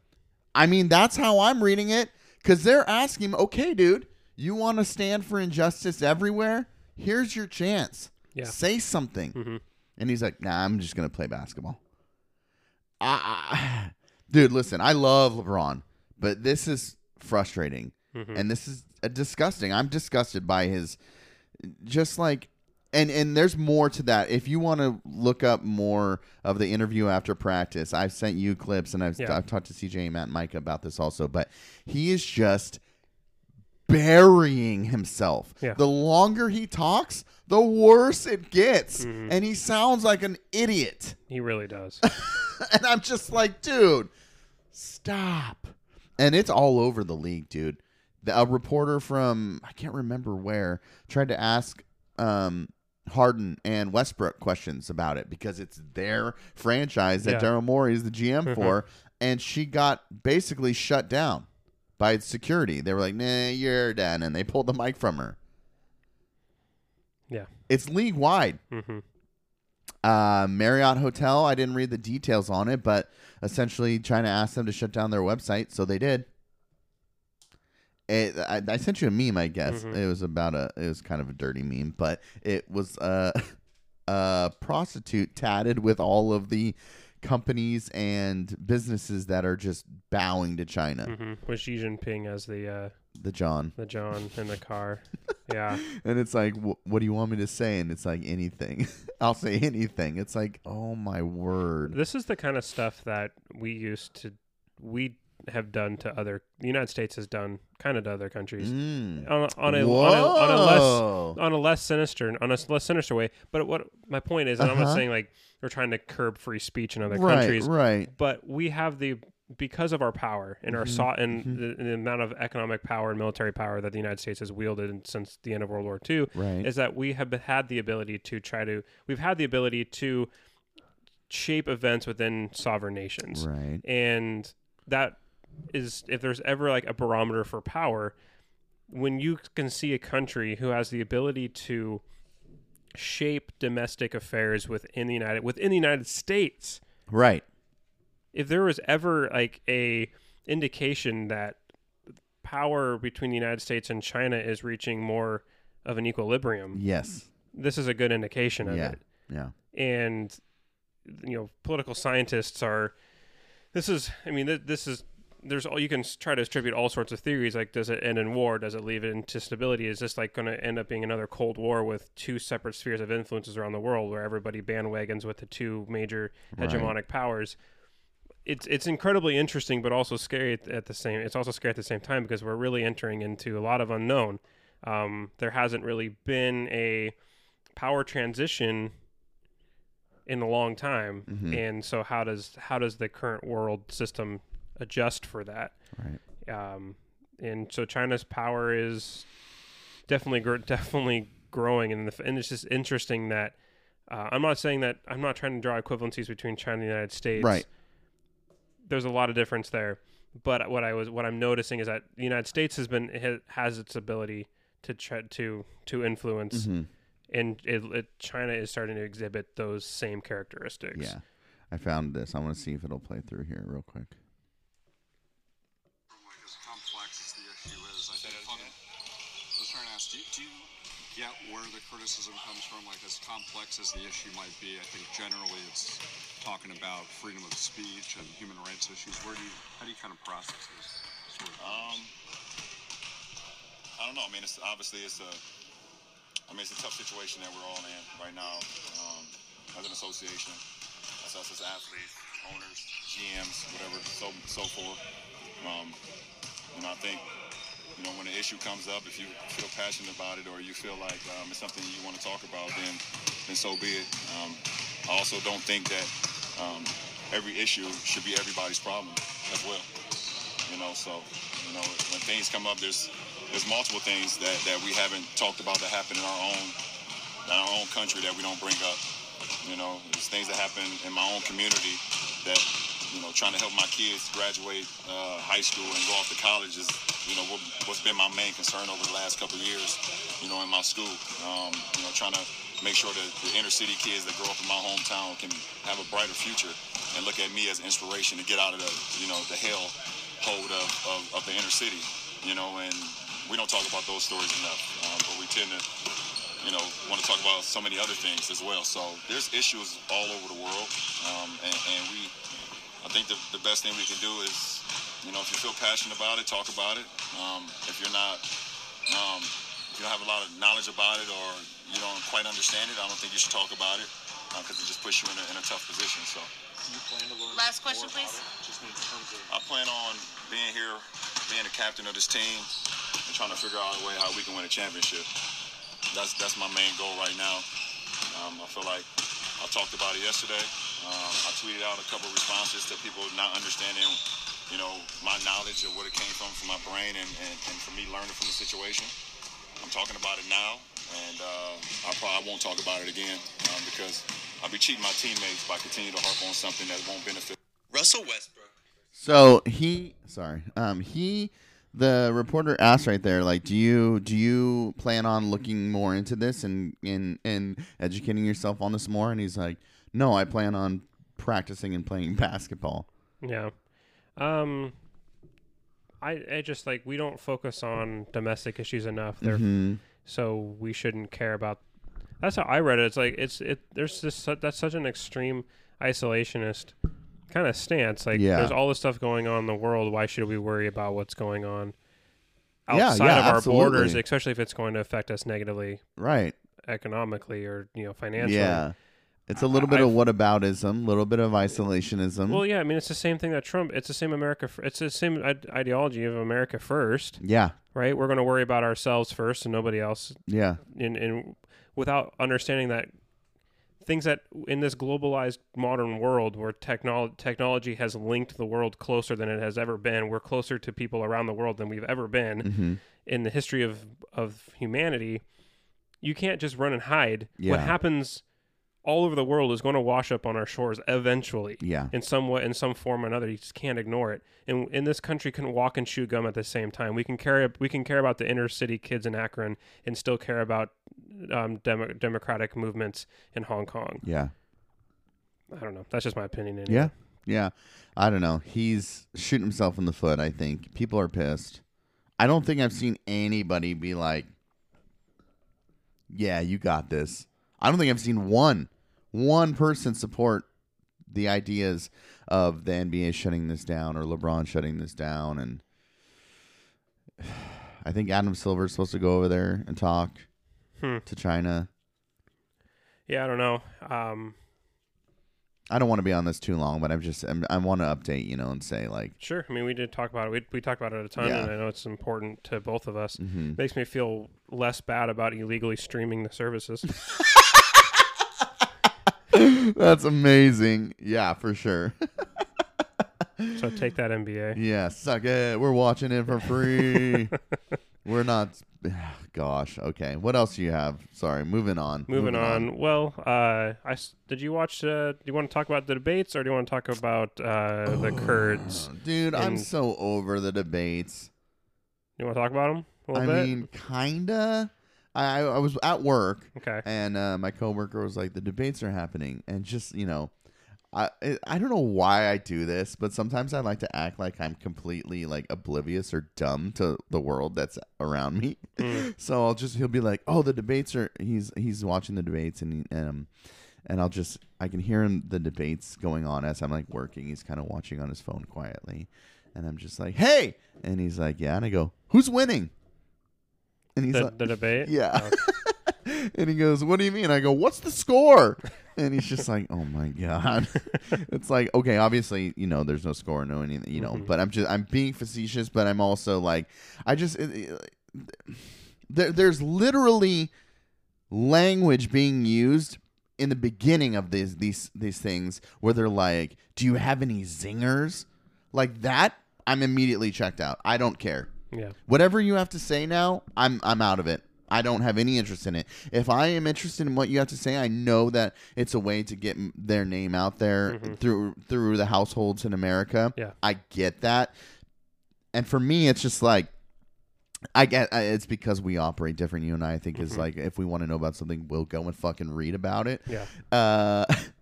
Speaker 2: I mean, that's how I'm reading it because they're asking him, okay, dude, you want to stand for injustice everywhere? Here's your chance.
Speaker 3: Yeah.
Speaker 2: Say something.
Speaker 3: Mhm.
Speaker 2: And he's like, nah, I'm just going to play basketball. I, I- dude, listen, I love LeBron, but this is frustrating.
Speaker 3: Mhm.
Speaker 2: And this is disgusting. I'm disgusted by his just like and and there's more to that. If you want to look up more of the interview after practice, I've sent you clips and I've,
Speaker 3: Yeah.
Speaker 2: I've talked to CJ, and Matt, and Micah about this also. But he is just burying himself.
Speaker 3: Yeah.
Speaker 2: The longer he talks, the worse it gets,
Speaker 3: Mm-hmm.
Speaker 2: and he sounds like an idiot.
Speaker 3: He really does.
Speaker 2: and I'm just like, dude, stop. And it's all over the league, dude. The, a reporter from I can't remember where tried to ask um, Harden and Westbrook questions about it because it's their franchise that
Speaker 3: Yeah.
Speaker 2: Daryl Morey is the GM for, and she got basically shut down by security. They were like, "Nah, you're done," and they pulled the mic from her.
Speaker 3: yeah.
Speaker 2: It's league wide.
Speaker 3: hmm
Speaker 2: Uh, Marriott Hotel, I didn't read the details on it, but essentially trying to ask them to shut down their website, so they did. It, I, I sent you a meme, I guess.
Speaker 3: Mhm.
Speaker 2: It was about a, it was kind of a dirty meme, but it was uh, a prostitute tatted with all of the companies and businesses that are just bowing to China.
Speaker 3: hmm With Xi Jinping as the uh,
Speaker 2: The John.
Speaker 3: the John in the car. yeah.
Speaker 2: And it's like, wh- what do you want me to say? And it's like, anything. I'll say anything. It's like, oh my word.
Speaker 3: This is the kind of stuff that we used to we have done to other the United States has done kind of to other countries
Speaker 2: Mm.
Speaker 3: on, a, on, a, on, a, on a less on a less sinister on a less sinister way. But what my point is, and I'm not
Speaker 2: Uh-huh.
Speaker 3: saying like we're trying to curb free speech in other
Speaker 2: right,
Speaker 3: countries,
Speaker 2: right.
Speaker 3: but we have the because of our power and
Speaker 2: Mm-hmm.
Speaker 3: our sought and the, the amount of economic power and military power that the United States has wielded since the end of World War II,
Speaker 2: Right.
Speaker 3: is that we have had the ability to try to we've had the ability to shape events within sovereign nations,
Speaker 2: Right.
Speaker 3: and that is if there's ever like a barometer for power when you can see a country who has the ability to shape domestic affairs within the United within the United States
Speaker 2: Right.
Speaker 3: if there was ever like a indication that power between the United States and China is reaching more of an equilibrium,
Speaker 2: Yes.
Speaker 3: this is a good indication of
Speaker 2: Yeah.
Speaker 3: it.
Speaker 2: Yeah.
Speaker 3: And you know, political scientists are. This is, I mean, th- this is. There's all you can try to attribute all sorts of theories. Like, does it end in war? Does it leave it into stability? Is this like going to end up being another Cold War with two separate spheres of influences around the world, where everybody bandwagons with the two major
Speaker 2: Right.
Speaker 3: hegemonic powers? it's it's incredibly interesting, but also scary at, at the same. It's also scary at the same time because we're really entering into a lot of unknown. Um, there hasn't really been a power transition in a long time,
Speaker 2: Mhm.
Speaker 3: and so how does how does the current world system adjust for that?
Speaker 2: Right.
Speaker 3: Um, and so China's power is definitely gr- definitely growing, and, the, and it's just interesting that uh, I'm not saying that I'm not trying to draw equivalencies between China and the United States.
Speaker 2: Right.
Speaker 3: There's a lot of difference there, but what I was what I'm noticing is that the United States has been has its ability to try to to influence,
Speaker 2: Mhm.
Speaker 3: and it, it, China is starting to exhibit those same characteristics.
Speaker 2: Yeah. I found this. I want to see if it'll play through here real quick.
Speaker 5: like as complex as the issue is, I think fun- I was trying to ask, do you, do you get where the criticism comes from? Like as complex as the issue might be, I think generally it's talking about freedom of speech and human rights issues. Where do you, how do you kind of process this sort of
Speaker 4: Um, I don't know. I mean, it's obviously it's a. I mean, it's a tough situation that we're all in right now um, as an association, as us as athletes, owners, GMs, whatever, so so forth. Um, know, I think you know when an issue comes up, if you feel passionate about it or you feel like um, it's something you want to talk about, then then so be it. Um, I also don't think that um, every issue should be everybody's problem as well you know so you know when things come up there's there's multiple things that, that we haven't talked about that happen in our own in our own country that we don't bring up you know there's things that happen in my own community that you know trying to help my kids graduate uh, high school and go off to college is you know what, what's been my main concern over the last couple of years you know in my school. Um, you know trying to make sure that the inner city kids that grow up in my hometown can have a brighter future and look at me as inspiration to get out of the you know the hell hold of, of, of the inner city, you know, and we don't talk about those stories enough, um, but we tend to, you know, want to talk about so many other things as well. So there's issues all over the world, um, and, and we, I think the, the best thing we can do is, you know, if you feel passionate about it, talk about it. Um, if you're not, um, if you don't have a lot of knowledge about it or you don't quite understand it, I don't think you should talk about it because it just puts you in a, in a tough position. So.
Speaker 6: Last question, please.
Speaker 4: I plan on being here, being the captain of this team, and trying to figure out a way how we can win a championship. That's that's my main goal right now. Um, I feel like I talked about it yesterday. Um, I tweeted out a couple of responses to people not understanding, you know, my knowledge of what it came from from my brain and, and, and for me learning from the situation. I'm talking about it now, and uh, I probably won't talk about it again um, because I'll be cheating my teammates by continuing to harp on something that won't benefit.
Speaker 7: Russell Westbrook.
Speaker 2: So he, sorry, um, he, the reporter asked right there, like, do you do you plan on looking more into this and and and educating yourself on this more? And he's like, no, I plan on practicing and playing basketball.
Speaker 3: Yeah. Um I I just like we don't focus on domestic issues enough. They're
Speaker 2: Mhm.
Speaker 3: so we shouldn't care about That's how I read it. It's like it's it there's this that's such an extreme isolationist kind of stance. Like
Speaker 2: Yeah.
Speaker 3: there's all this stuff going on in the world, why should we worry about what's going on outside
Speaker 2: yeah,
Speaker 3: of our borders, especially if it's going to affect us negatively
Speaker 2: Right.
Speaker 3: economically or, you know, financially.
Speaker 2: Yeah. It's a little bit of
Speaker 3: I've-
Speaker 2: whataboutism, a little bit of isolationism.
Speaker 3: Well, yeah, I mean, it's the same thing that Trump. It's the same America. It's the same ideology of America first,
Speaker 2: yeah,
Speaker 3: right? We're going to worry about ourselves first and nobody else.
Speaker 2: yeah,
Speaker 3: And in without understanding that things that in this globalized modern world where technology technology has linked the world closer than it has ever been, we're closer to people around the world than we've ever been
Speaker 2: hmm
Speaker 3: in the history of of humanity. You can't just run and hide. What happens all over the world is going to wash up on our shores eventually
Speaker 2: yeah,
Speaker 3: in some way, in some form or another. You just can't ignore it. And in this country, can walk and chew gum at the same time. We can care. We can care about the inner city kids in Akron and still care about um, demo, democratic movements in Hong Kong.
Speaker 2: yeah,
Speaker 3: I don't know. That's just my opinion. Anyway.
Speaker 2: yeah, yeah. I don't know. He's shooting himself in the foot. I think people are pissed. I don't think I've seen anybody be like, "Yeah, you got this." I don't think I've seen one one person support the ideas of the NBA shutting this down or LeBron shutting this down and I think Adam Silver is supposed to go over there and talk
Speaker 3: Hmm.
Speaker 2: to China.
Speaker 3: Yeah, I don't know. Um,
Speaker 2: I don't want to be on this too long, but I'm just I'm, I want to update, you know, and say like,
Speaker 3: sure. I mean, we did talk about it. We we talked about it a ton,
Speaker 2: Yeah.
Speaker 3: and I know it's important to both of us.
Speaker 2: mhm.
Speaker 3: Makes me feel less bad about illegally streaming the services.
Speaker 2: that's amazing. Yeah, for sure.
Speaker 3: so take that NBA.
Speaker 2: yeah, suck it. We're watching it for free. We're not. Gosh. Okay. What else do you have? Sorry. Moving on.
Speaker 3: Moving on. Well, uh, I did you watch? Uh, do you want to talk about the debates, or do you want to talk about uh, the Kurds?
Speaker 2: Dude, I'm so over the debates.
Speaker 3: You want to talk about them a
Speaker 2: I
Speaker 3: bit?
Speaker 2: mean, kinda. I I was at work
Speaker 3: okay.
Speaker 2: and uh, my coworker was like, "The debates are happening," and just you know, I I- don't know why I do this, but sometimes I like to act like I'm completely like oblivious or dumb to the world that's around me.
Speaker 3: Mm.
Speaker 2: so I'll just he'll be like, "Oh, the debates are." He's he's watching the debates and he, and um, and I'll just I can hear him the debates going on as I'm like working. He's kind of watching on his phone quietly, and I'm just like, "Hey," and he's like, "Yeah," and I go, "Who's winning?" And he's
Speaker 3: The,
Speaker 2: like,
Speaker 3: the debate.
Speaker 2: yeah.
Speaker 3: Oh,
Speaker 2: and he goes, "What do you mean?" I go, "What's the score?" And he's just like, "Oh my god!" it's like, okay, obviously, you know, there's no score, no anything, you know.
Speaker 3: Mhm.
Speaker 2: But I'm just, I'm being facetious, but I'm also like, I just, it, it- there, there's literally language being used in the beginning of these these these things where they're like, "Do you have any zingers?" Like that, I'm immediately checked out. I don't care.
Speaker 3: Yeah.
Speaker 2: Whatever you have to say now, I'm I'm out of it. I don't have any interest in it. If I am interested in what you have to say, I know that it's a way to get their name out there
Speaker 3: Mhm.
Speaker 2: through through the households in America.
Speaker 3: Yeah.
Speaker 2: I get that. And for me, it's just like I get I- it's because we operate different. You and I, I think is
Speaker 3: Mhm.
Speaker 2: like if we want to know about something, we'll go and fucking read about it.
Speaker 3: Yeah.
Speaker 2: Uh,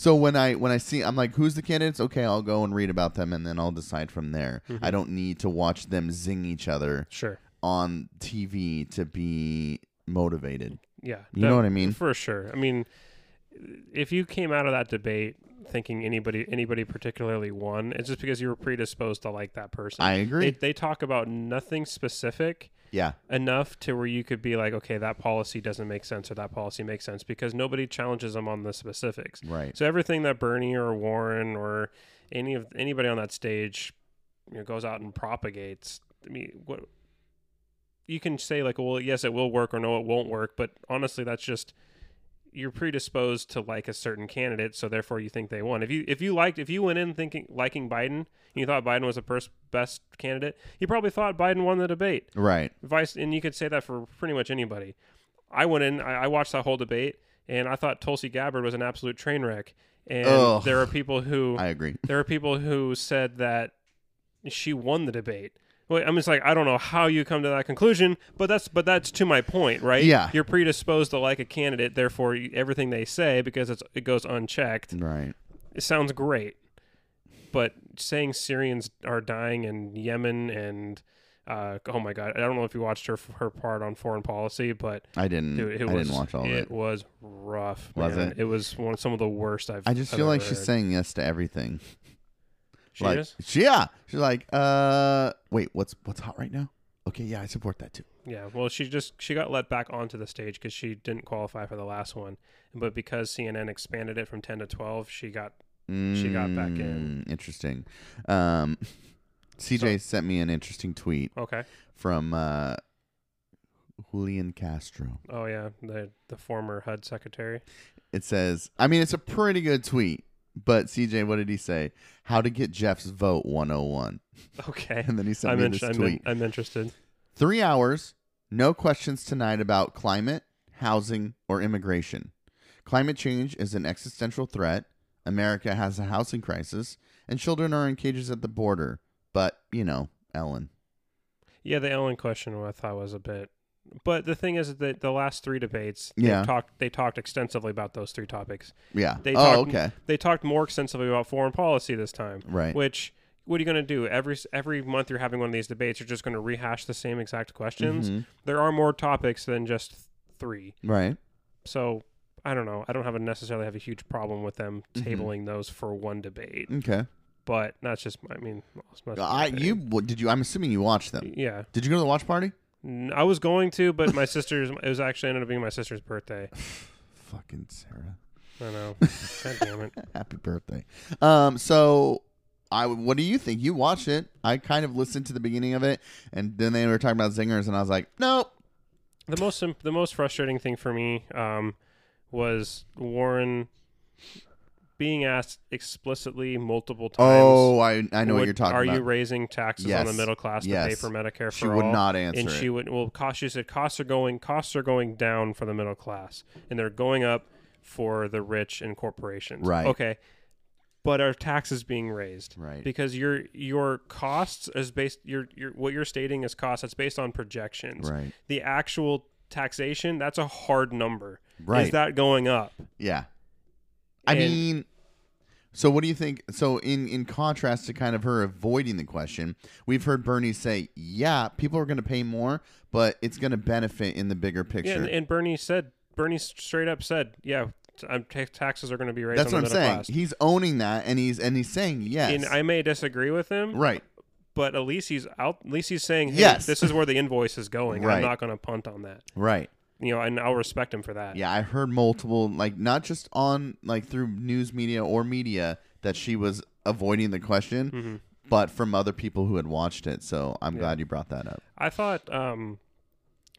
Speaker 2: so when I when I see, I'm like, who's the candidates? Okay, I'll go and read about them, and then I'll decide from there.
Speaker 3: Mhm.
Speaker 2: I don't need to watch them zing each other
Speaker 3: Sure.
Speaker 2: on TV to be motivated.
Speaker 3: Yeah.
Speaker 2: You know what I mean?
Speaker 3: For sure. I mean, if you came out of that debate thinking anybody anybody particularly won, it's just because you were predisposed to like that person.
Speaker 2: I agree.
Speaker 3: They, they talk about nothing specific
Speaker 2: yeah,
Speaker 3: enough to where you could be like, okay, that policy doesn't make sense or that policy makes sense because nobody challenges them on the specifics.
Speaker 2: right.
Speaker 3: So everything that Bernie or Warren or any of anybody on that stage you know, goes out and propagates. I mean, what you can say like, well, yes, it will work or no, it won't work, but honestly, that's just you're predisposed to like a certain candidate, so therefore you think they won. If you if you liked if you went in thinking liking Biden and you thought Biden was the first best candidate, you probably thought Biden won the debate.
Speaker 2: Right.
Speaker 3: Vice, and you could say that for pretty much anybody. I went in, I, I watched that whole debate, and I thought Tulsi Gabbard was an absolute train wreck. And
Speaker 2: Ugh.
Speaker 3: there are people who
Speaker 2: I agree.
Speaker 3: there are people who said that she won the debate. Well, I'm just like I don't know how you come to that conclusion, but that's but that's to my point, right?
Speaker 2: Yeah.
Speaker 3: you're predisposed to like a candidate, therefore you- everything they say because it's, it goes unchecked.
Speaker 2: Right.
Speaker 3: It sounds great, but saying Syrians are dying in Yemen and uh, oh my god, I don't know if you watched her her part on foreign policy, but
Speaker 2: I didn't.
Speaker 3: dude, it
Speaker 2: I
Speaker 3: was
Speaker 2: didn't watch all of
Speaker 3: it
Speaker 2: it.
Speaker 3: was rough.
Speaker 2: Was
Speaker 3: man.
Speaker 2: it?
Speaker 3: It was one of some of the worst I've.
Speaker 2: I just
Speaker 3: I've
Speaker 2: feel like she's
Speaker 3: heard.
Speaker 2: saying yes to everything.
Speaker 3: She
Speaker 2: like,
Speaker 3: is.
Speaker 2: she- yeah. She's like, uh, wait, what's what's hot right now? Okay, yeah, I support that too.
Speaker 3: Yeah, well, she just she got let back onto the stage because she didn't qualify for the last one, but because CNN expanded it from ten to twelve, she got She got back in.
Speaker 2: Mm, Interesting. Um, CJ sent me an interesting tweet
Speaker 3: okay.
Speaker 2: from uh, Julian Castro.
Speaker 3: Oh yeah, the the former HUD secretary.
Speaker 2: It says, I mean, it's a pretty good tweet, but CJ, what did he say? How to get Jeff's vote 101.
Speaker 3: Okay,
Speaker 2: And then he sent
Speaker 3: I'm,
Speaker 2: me
Speaker 3: in-
Speaker 2: this
Speaker 3: I'm,
Speaker 2: tweet.
Speaker 3: in- I'm interested.
Speaker 2: Three hours, no questions tonight about climate, housing, or immigration. Climate change is an existential threat. America has a housing crisis, and children are in cages at the border. But, you know, Ellen.
Speaker 3: Yeah, the Ellen question I thought was a bit, but the thing is that the last three debates,
Speaker 2: Yeah.
Speaker 3: they talked they talked extensively about those three topics.
Speaker 2: Yeah.
Speaker 3: They
Speaker 2: oh,
Speaker 3: talked,
Speaker 2: okay.
Speaker 3: They talked more extensively about foreign policy this time.
Speaker 2: Right.
Speaker 3: Which what are you going to do every every month you're having one of these debates? You're just going to rehash the same exact questions.
Speaker 2: Mhm.
Speaker 3: There are more topics than just three.
Speaker 2: Right.
Speaker 3: So I don't know. I don't have a necessarily have a huge problem with them
Speaker 2: Mm-hmm.
Speaker 3: tabling those for one debate.
Speaker 2: Okay.
Speaker 3: But that's just I mean,
Speaker 2: I you did you? I'm assuming you watched them.
Speaker 3: yeah.
Speaker 2: Did you go to the watch party?
Speaker 3: I was going to, but my sister's it was actually ended up being my sister's birthday.
Speaker 2: Fucking Sarah.
Speaker 3: I know. God damn it.
Speaker 2: Happy birthday. Um. So. I, what do you think? You watched it. I kind of listened to the beginning of it, and then they were talking about zingers, and I was like, nope.
Speaker 3: The most the most frustrating thing for me um, was Warren being asked explicitly multiple oh, times.
Speaker 2: Oh, I I know what you're talking
Speaker 3: Are
Speaker 2: about.
Speaker 3: Are you raising taxes on the middle class to pay
Speaker 2: Yes.
Speaker 3: for Medicare
Speaker 2: She
Speaker 3: for
Speaker 2: would
Speaker 3: all?
Speaker 2: not answer
Speaker 3: And she would well, cost. She said costs are going costs are going down for the middle class, and they're going up for the rich and corporations.
Speaker 2: Right.
Speaker 3: Okay. But are taxes being raised?
Speaker 2: Right.
Speaker 3: Because your your costs is based your your what you're stating is costs. That's based on projections.
Speaker 2: Right.
Speaker 3: The actual taxation that's a hard number.
Speaker 2: Right.
Speaker 3: Is that going up?
Speaker 2: Yeah. I
Speaker 3: And-
Speaker 2: mean, so what do you think? So in in contrast to kind of her avoiding the question, we've heard Bernie say, "Yeah, people are going to pay more, but it's going to benefit in the bigger
Speaker 3: Yeah,
Speaker 2: picture."
Speaker 3: and, and Bernie said Bernie straight up said, yeah, t- I'm- ta- taxes are going to be raised.
Speaker 2: That's what I'm saying.
Speaker 3: class.
Speaker 2: He's owning that, and he's and he's saying yes.
Speaker 3: And I may disagree with him,
Speaker 2: right.
Speaker 3: but at least he's out. At least he's saying, hey,
Speaker 2: Yes.
Speaker 3: this is where the invoice is going.
Speaker 2: Right.
Speaker 3: I'm not going to punt on that.
Speaker 2: Right.
Speaker 3: You know, and I'll respect him for that.
Speaker 2: Yeah, I heard multiple, like not just on like through news media or media that she was avoiding the question,
Speaker 3: Mm-hmm.
Speaker 2: but from other people who had watched it. So I'm glad you brought that up.
Speaker 3: I thought um,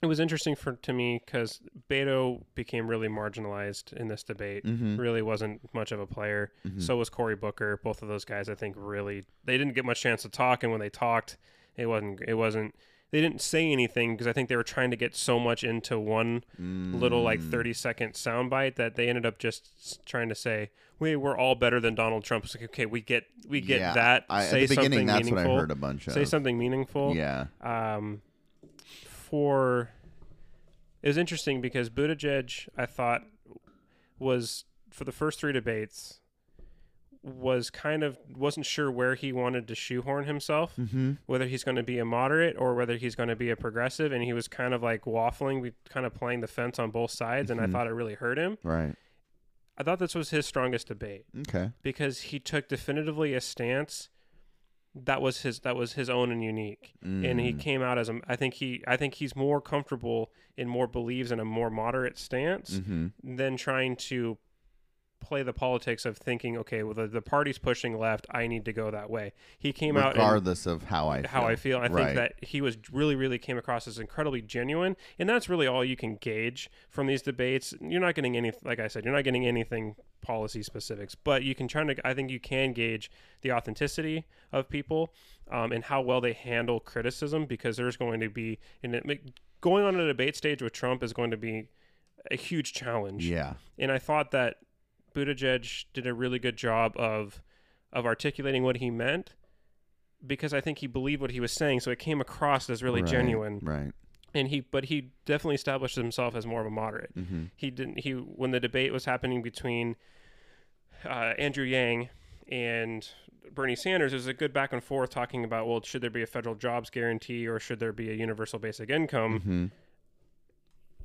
Speaker 3: it was interesting for to me because Beto became really marginalized in this debate.
Speaker 2: Mm-hmm.
Speaker 3: Really wasn't much of a player. So was Cory Booker. Both of those guys, I think, really they didn't get much chance to talk. And when they talked, it wasn't. It wasn't. They didn't say anything because I think they were trying to get so much into one little like
Speaker 2: Mm.
Speaker 3: thirty second soundbite that they ended up just trying to say, "We we're all better than Donald Trump." It's like, okay, we get we get
Speaker 2: Yeah,
Speaker 3: that.
Speaker 2: I- at
Speaker 3: say
Speaker 2: the beginning,
Speaker 3: something
Speaker 2: that's what I
Speaker 3: meaningful.
Speaker 2: heard a bunch of.
Speaker 3: Say something meaningful
Speaker 2: Yeah.
Speaker 3: um, for it was interesting because Buttigieg, I thought, was for the first three debates was kind of wasn't sure where he wanted to shoehorn himself,
Speaker 2: Mm-hmm.
Speaker 3: whether he's going to be a moderate or whether he's going to be a progressive, and he was kind of like waffling, we kind of playing the fence on both sides, and I
Speaker 2: Mhm.
Speaker 3: thought it really hurt him.
Speaker 2: Right.
Speaker 3: I thought this was his strongest debate
Speaker 2: Okay.
Speaker 3: because he took definitively a stance that was his that was his own and unique and he
Speaker 2: Mm.
Speaker 3: came out as a I think he I think he's more comfortable and more believes in a more moderate stance
Speaker 2: Mm-hmm.
Speaker 3: than trying to play the politics of thinking okay well the, the party's pushing left I need to go that way he came out
Speaker 2: Regardless of how I
Speaker 3: how I feel. I
Speaker 2: Right.
Speaker 3: think that he was really, really came across as incredibly genuine, and that's really all you can gauge from these debates. You're not getting any, like I said, you're not getting anything policy specifics, but you can try to. I think you can gauge the authenticity of people um, and how well they handle criticism, because there's going to be, and it, going on a debate stage with Trump is going to be a huge challenge.
Speaker 2: Yeah.
Speaker 3: And I thought that Buttigieg did a really good job of of articulating what he meant because I think he believed what he was saying, so it came across as really
Speaker 2: Right,
Speaker 3: genuine.
Speaker 2: Right.
Speaker 3: And he, but he definitely established himself as more of a moderate.
Speaker 2: Mm-hmm.
Speaker 3: He didn't. He when the debate was happening between uh, Andrew Yang and Bernie Sanders, there was a good back and forth talking about well, should there be a federal jobs guarantee or should there be a universal basic income?
Speaker 2: Mm-hmm.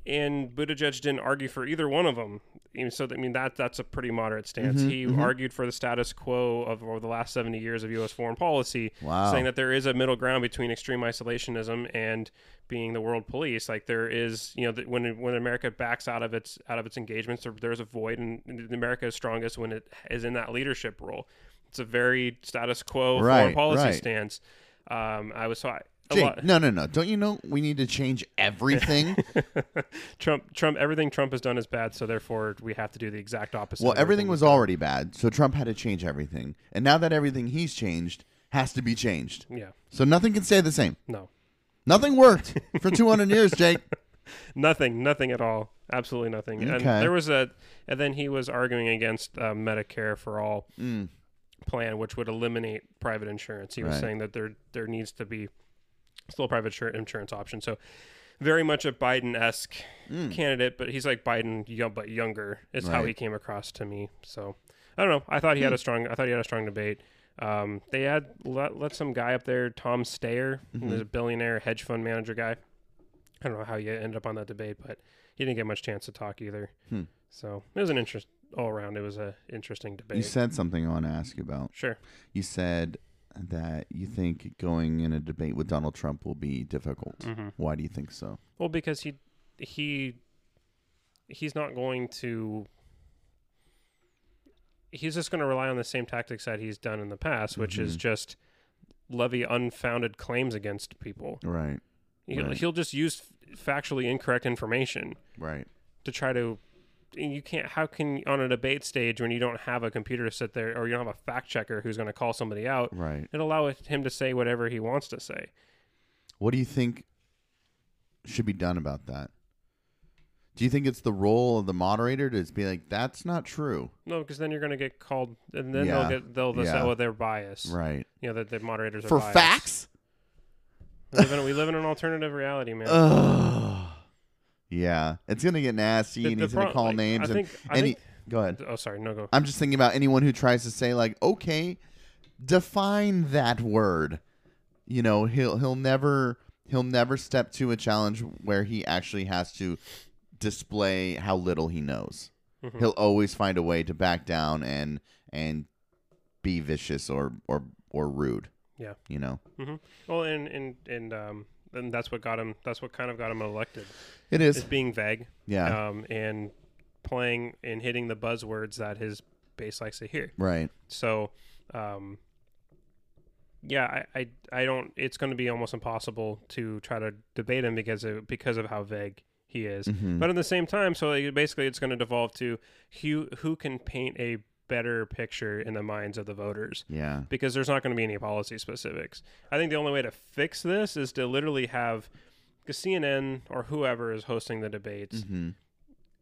Speaker 3: And Buttigieg didn't argue for either one of them. So, I mean that that's a pretty moderate stance.
Speaker 2: Mm-hmm,
Speaker 3: he argued for the status quo of over the last seventy years of U.S. foreign policy,
Speaker 2: Wow.
Speaker 3: saying that there is a middle ground between extreme isolationism and being the world police. Like there is, you know, that when when America backs out of its out of its engagements, there, there's a void, and, and America is strongest when it is in that leadership role. It's a very status quo
Speaker 2: Right,
Speaker 3: foreign policy
Speaker 2: right.
Speaker 3: stance. Um, I was so I,
Speaker 2: Jake, no, no, no. Don't you know we need to change everything?
Speaker 3: Trump, Trump, everything Trump has done is bad, so therefore we have to do the exact opposite.
Speaker 2: well,
Speaker 3: of
Speaker 2: everything was already bad, so Trump had to change everything. And now that everything he's changed has to be changed.
Speaker 3: Yeah,
Speaker 2: So nothing can stay the same.
Speaker 3: no,
Speaker 2: Nothing worked for 200 years, Jake.
Speaker 3: nothing, nothing at all, absolutely nothing. And
Speaker 2: Okay.
Speaker 3: there was a, and then he was arguing against uh, Medicare for all
Speaker 2: Mm.
Speaker 3: plan, which would eliminate private insurance. He was
Speaker 2: Right.
Speaker 3: saying that there there needs to be still a private insurance option. So very much a Biden esque candidate, but he's like Biden, young, but younger. Is how
Speaker 2: Mm. Right. Hmm.
Speaker 3: he came across to me. So I don't know. I thought he had a strong. I thought he had a strong debate. Um, they had let, let some guy up there, Tom Steyer,
Speaker 2: Mm-hmm.
Speaker 3: who's a billionaire hedge fund manager guy. I don't know how he ended up on that debate, but he didn't get much chance to talk either.
Speaker 2: Hmm.
Speaker 3: So it was an interest all around. It was a interesting debate.
Speaker 2: You said something I want to ask you about.
Speaker 3: sure.
Speaker 2: You said that you think going in a debate with Donald Trump will be difficult.
Speaker 3: Mm-hmm.
Speaker 2: Why do you think so?
Speaker 3: Well, because he he he's not going to. He's just going to rely on the same tactics that he's done in the past, which is just levy unfounded claims against people.
Speaker 2: Right.
Speaker 3: He'll,
Speaker 2: Right.
Speaker 3: he'll just use factually incorrect information
Speaker 2: Right.
Speaker 3: to try to. You can't. How can on a debate stage when you don't have a computer to sit there, or you don't have a fact checker who's going to call somebody out,
Speaker 2: Right.
Speaker 3: and allow him to say whatever he wants to say?
Speaker 2: What do you think should be done about that? Do you think it's the role of the moderator to just be like, "That's not true"?
Speaker 3: No, because then you're going to get called, and then
Speaker 2: Yeah.
Speaker 3: they'll get they'll decide
Speaker 2: Yeah.
Speaker 3: well they're biased.
Speaker 2: Right.
Speaker 3: You know that the moderators are
Speaker 2: For
Speaker 3: biased.
Speaker 2: facts?
Speaker 3: We live, in, we live in an alternative reality, man.
Speaker 2: Yeah, it's gonna get nasty,
Speaker 3: The-
Speaker 2: and
Speaker 3: the
Speaker 2: he's gonna call
Speaker 3: like,
Speaker 2: names.
Speaker 3: I
Speaker 2: and
Speaker 3: think- I
Speaker 2: any,
Speaker 3: think-
Speaker 2: go ahead.
Speaker 3: oh, sorry, no go.
Speaker 2: I'm just thinking about anyone who tries to say like, okay, define that word. You know, he'll he'll never he'll never step to a challenge where he actually has to display how little he knows.
Speaker 3: Mm-hmm.
Speaker 2: He'll always find a way to back down and and be vicious or or or rude.
Speaker 3: Yeah.
Speaker 2: You know,
Speaker 3: hmm Well, and and and um, and that's what got him. That's what kind of got him elected.
Speaker 2: it
Speaker 3: Is
Speaker 2: is.
Speaker 3: being vague.
Speaker 2: Yeah.
Speaker 3: Um, and playing and hitting the buzzwords that his base likes to hear.
Speaker 2: right.
Speaker 3: So, um, yeah, I, I, I don't. It's going to be almost impossible to try to debate him because of because of how vague he is.
Speaker 2: Mhm.
Speaker 3: But at the same time, so basically, it's going to devolve to who who can paint a better picture in the minds of the voters
Speaker 2: Yeah.
Speaker 3: because there's not going to be any policy specifics. I think the only way to fix this is to literally have because CNN or whoever is hosting the debates
Speaker 2: hmm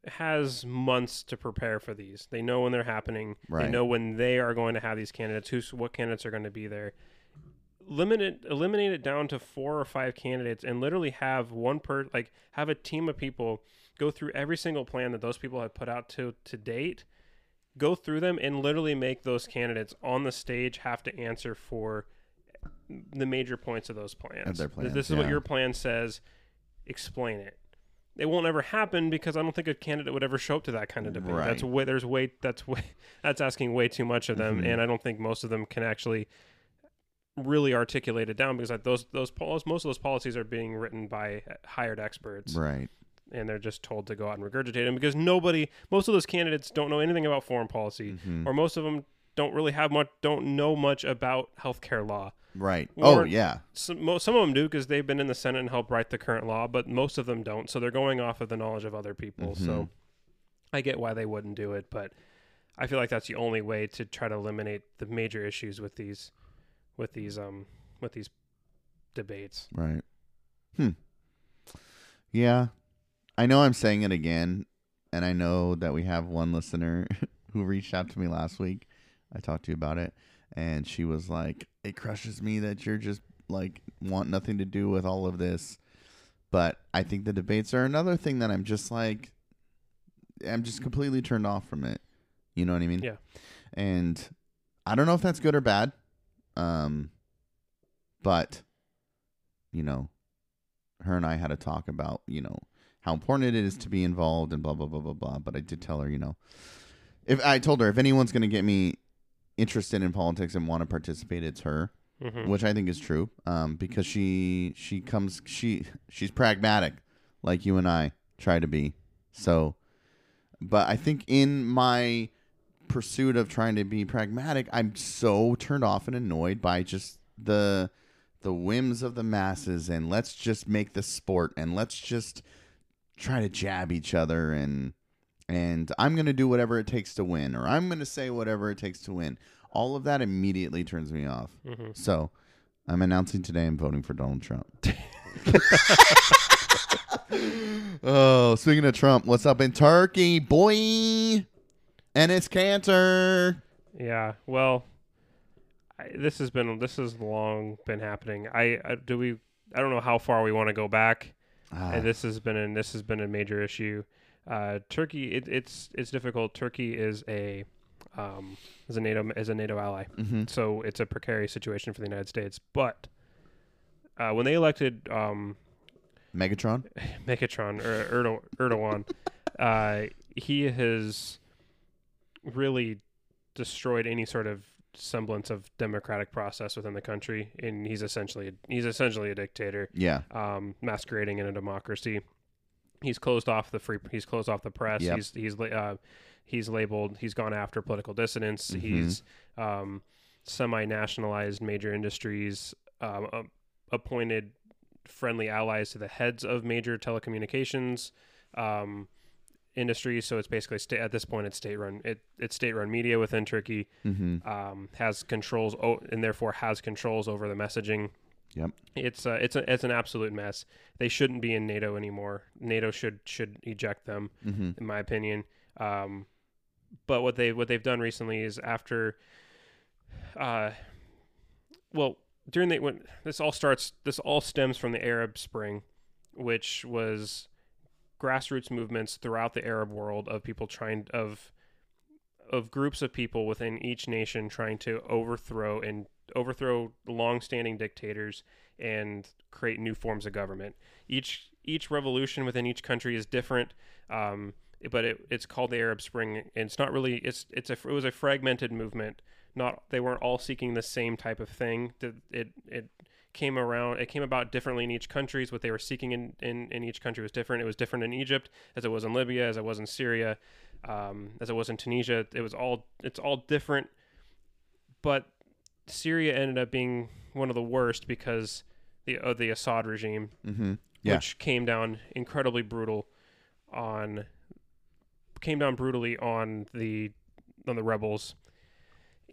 Speaker 3: has months to prepare for these. They know when they're happening.
Speaker 2: Right.
Speaker 3: They know when they are going to have these candidates. Who's what candidates are going to be there. Limit it, eliminate it down to four or five candidates, and literally have one per like have a team of people go through every single plan that those people have put out to to date. Go through them and literally make those candidates on the stage have to answer for the major points of those plans.
Speaker 2: Of their plans,
Speaker 3: this is what your plan says. Explain it it won't ever happen because I don't think a candidate would ever show up to that kind of debate. That's
Speaker 2: Right.
Speaker 3: way there's way that's way that's asking way too much of them,
Speaker 2: Mhm.
Speaker 3: and I don't think most of them can actually really articulate it down because like those those most of those policies are being written by hired experts,
Speaker 2: Right.
Speaker 3: And they're just told to go out and regurgitate them because nobody, most of those candidates don't know anything about foreign policy,
Speaker 2: Mhm.
Speaker 3: or most of them don't really have much, don't know much about healthcare law.
Speaker 2: Right.
Speaker 3: Or-
Speaker 2: oh yeah.
Speaker 3: Some, some of them do because they've been in the Senate and helped write the current law, but most of them don't. So they're going off of the knowledge of other people.
Speaker 2: Mm-hmm.
Speaker 3: So I get why they wouldn't do it, but I feel like that's the only way to try to eliminate the major issues with these, with these, um, with these debates.
Speaker 2: Right. Hmm. Yeah. I know I'm saying it again, and I know that we have one listener who reached out to me last week. I talked to you about it, and she was like, "It crushes me that you're just like want nothing to do with all of this." But I think the debates are another thing that I'm just like, I'm just completely turned off from it. You know what I mean?
Speaker 3: Yeah.
Speaker 2: And I don't know if that's good or bad. Um, but you know, her and I had a talk about, you know, how important it is to be involved and blah blah blah blah blah. But I did tell her, you know, if I told her if anyone's going to get me interested in politics and want to participate, it's her,
Speaker 3: Mhm.
Speaker 2: which I think is true. Um, because she she comes she she's pragmatic, like you and I try to be. So, but I think in my pursuit of trying to be pragmatic, I'm so turned off and annoyed by just the the whims of the masses and let's just make the sport and let's just try to jab each other and and I'm going to do whatever it takes to win or I'm going to say whatever it takes to win. All of that immediately turns me off. Mm-hmm. So, I'm announcing today I'm voting for Donald Trump. oh, speaking of Trump, what's up in Turkey, boy? And it's cancer.
Speaker 3: Yeah. Well, I, this has been this has long been happening. I, I do we I don't know how far we want to go back.
Speaker 2: Ah,
Speaker 3: and this has been an, this has been a major issue. Uh, Turkey, it, it's it's difficult. Turkey is a um, is a NATO is a NATO ally,
Speaker 2: Mhm.
Speaker 3: so it's a precarious situation for the United States. But uh, when they elected um,
Speaker 2: Megatron.
Speaker 3: Megatron or Erdo- Erdogan, uh, he has really destroyed any sort of semblance of democratic process within the country, and he's essentially he's essentially a dictator
Speaker 2: Yeah.
Speaker 3: um, masquerading in a democracy. He's closed off the free. He's closed off the press.
Speaker 2: Yep.
Speaker 3: He's he's uh, he's labeled. He's gone after political dissidents.
Speaker 2: Mhm.
Speaker 3: He's um, semi-nationalized major industries. Um, appointed friendly allies to the heads of major telecommunications um, industries. So it's basically sta- at this point it's state-run. It, it's state-run media within Turkey.
Speaker 2: Mm-hmm.
Speaker 3: Um, has controls o- and therefore has controls over the messaging
Speaker 2: Yep.
Speaker 3: it's uh, it's a, it's an absolute mess. They shouldn't be in NATO anymore. NATO should should eject them,
Speaker 2: Mm-hmm.
Speaker 3: in my opinion. Um, but what they what they've done recently is after, uh, well, during the when this all starts, this all stems from the Arab Spring, which was grassroots movements throughout the Arab world of people trying of of groups of people within each nation trying to overthrow and overthrow long-standing dictators and create new forms of government. Each each revolution within each country is different, um, but it, it's called the Arab Spring. And it's not really it's it's a it was a fragmented movement. Not they weren't all seeking the same type of thing. That it it came around it came about differently in each countries. What they were seeking in, in, in each country was different. It was different in egypt as it was in libya as it was in syria um, as it was in tunisia. It was all it's all different. But syria ended up being one of the worst because the of the assad regime
Speaker 2: Mm-hmm. Yeah.
Speaker 3: which came down incredibly brutal on came down brutally on the on the rebels.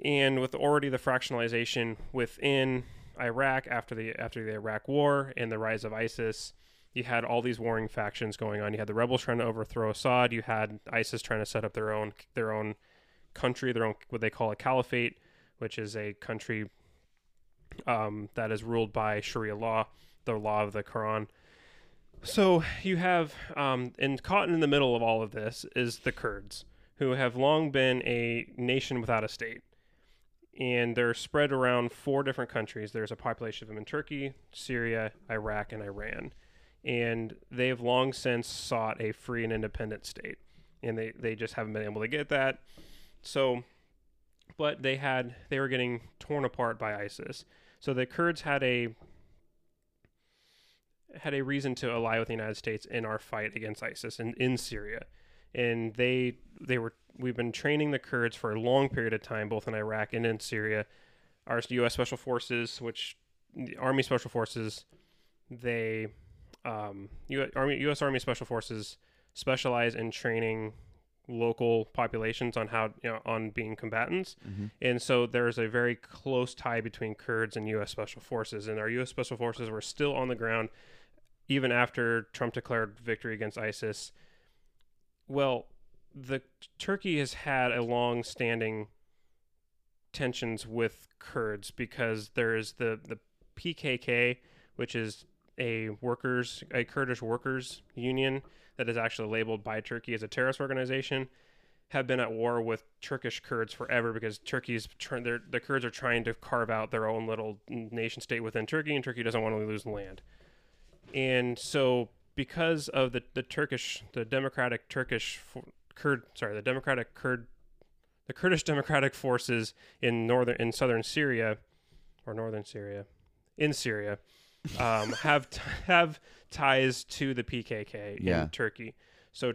Speaker 3: And with already the fractionalization within Iraq after the after the Iraq war and the rise of ISIS you had all these warring factions going on. You had the rebels trying to overthrow Assad. You had ISIS trying to set up their own their own country their own what they call a caliphate which is a country um, that is ruled by Sharia law the law of the Quran. So you have, um, and caught in the middle of all of this is the Kurds, who have long been a nation without a state. And they're spread around four different countries. There's a population of them in Turkey, Syria, Iraq, and Iran. And they have long since sought a free and independent state. And they, they just haven't been able to get that. So, but they had, they were getting torn apart by ISIS. So the Kurds had a had a reason to ally with the United States in our fight against ISIS in, in Syria. And they they were we've been training the Kurds for a long period of time, both in Iraq and in Syria. Our U.S. Special Forces, which the Army Special Forces, they um, U- Army U.S. Army Special Forces specialize in training local populations on how you know on being combatants and so there's a very close tie between kurds and us special forces and our us special forces were still on the ground even after trump declared victory against isis well the turkey has had a long standing tensions with kurds because there is the the pkk which is a workers a kurdish workers union that is actually labeled by Turkey as a terrorist organization have been at war with Turkish Kurds forever because Turkey's the Kurds are trying to carve out their own little nation state within Turkey, and Turkey doesn't want to lose land. And so because of the the Turkish, the Democratic Turkish Kurd, sorry, the Democratic Kurd, the Kurdish Democratic forces in northern in southern Syria, or northern Syria, in Syria, um, have t- have ties to the PKK
Speaker 2: Yeah.
Speaker 3: in Turkey. So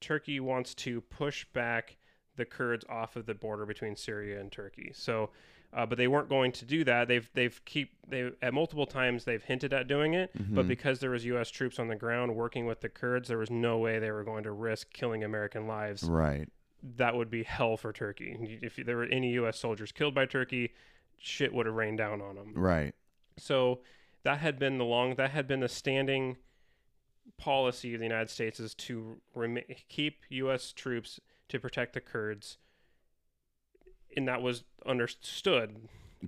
Speaker 3: Turkey wants to push back the Kurds off of the border between Syria and Turkey. So, uh, but they weren't going to do that. They've they've keep they at multiple times they've hinted at doing it, but because there was U.S. troops on the ground working with the Kurds, there was no way they were going to risk killing American lives.
Speaker 2: Right.
Speaker 3: That would be hell for Turkey. If there were any U.S. soldiers killed by Turkey, shit would have rained down on them.
Speaker 2: Right.
Speaker 3: So that had been the long that had been the standing policy of the United States is to rem- keep U.S. troops to protect the Kurds, and that was understood.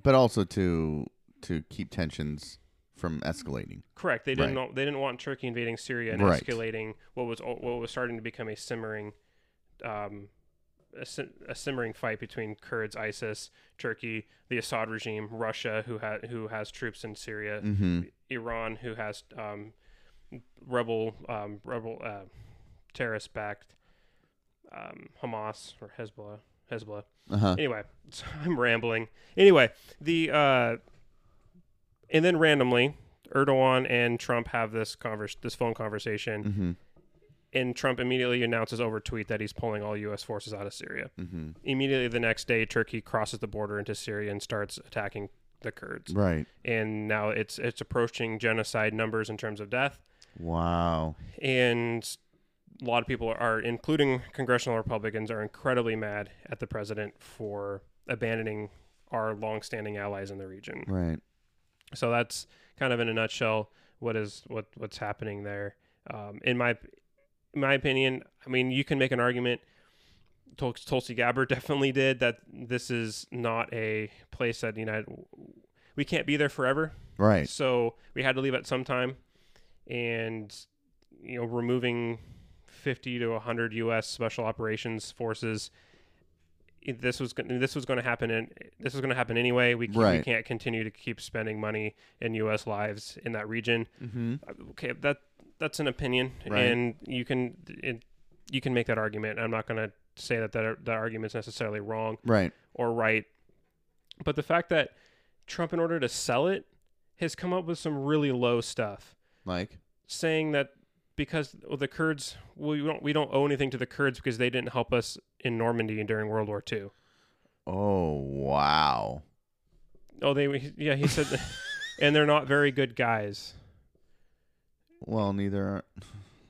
Speaker 2: But also to to keep tensions from escalating.
Speaker 3: Correct. They didn't.
Speaker 2: Right.
Speaker 3: know- They didn't want Turkey invading Syria and
Speaker 2: Right.
Speaker 3: escalating what was what was starting to become a simmering, um, a, sim- a simmering fight between Kurds, ISIS, Turkey, the Assad regime, Russia, who had who has troops in Syria,
Speaker 2: Mm-hmm.
Speaker 3: Iran, who has um, rebel um, rebel uh, terrorist backed um, Hamas or Hezbollah. Hezbollah.
Speaker 2: Uh huh.
Speaker 3: Anyway, so I'm rambling. Anyway, the uh, and then randomly, Erdogan and Trump have this converse, this phone conversation,
Speaker 2: Mm-hmm.
Speaker 3: and Trump immediately announces over tweet that he's pulling all U.S. forces out of Syria.
Speaker 2: Mm-hmm.
Speaker 3: Immediately the next day, Turkey crosses the border into Syria and starts attacking the Kurds.
Speaker 2: Right.
Speaker 3: And now it's it's approaching genocide numbers in terms of death,
Speaker 2: Wow.
Speaker 3: and a lot of people are, including congressional Republicans, are incredibly mad at the president for abandoning our longstanding allies in the region.
Speaker 2: Right.
Speaker 3: So that's kind of in a nutshell what is what what's happening there. Um, in my in my opinion, I mean, you can make an argument. Tul- Tulsi Gabbard definitely did that. This is not a place that United. We can't be there forever.
Speaker 2: Right.
Speaker 3: So we had to leave at some time, and you know, removing fifty to hundred U.S. Special Operations forces. This was this was going to happen, and this was going to happen anyway. We, can't, we can't continue to keep spending money in U.S. lives in that region.
Speaker 2: Mm-hmm.
Speaker 3: Okay, that that's an opinion,
Speaker 2: Right.
Speaker 3: and you can it, you can make that argument. I'm not going to say that that that argument is necessarily wrong
Speaker 2: Right.
Speaker 3: or right. But the fact that Trump, in order to sell it, has come up with some really low stuff,
Speaker 2: Like.
Speaker 3: saying that because well, the Kurds, we don't we don't owe anything to the Kurds because they didn't help us in Normandy during World War II.
Speaker 2: Oh wow.
Speaker 3: Oh, they yeah, he said, and they're not very good guys.
Speaker 2: Well, neither are.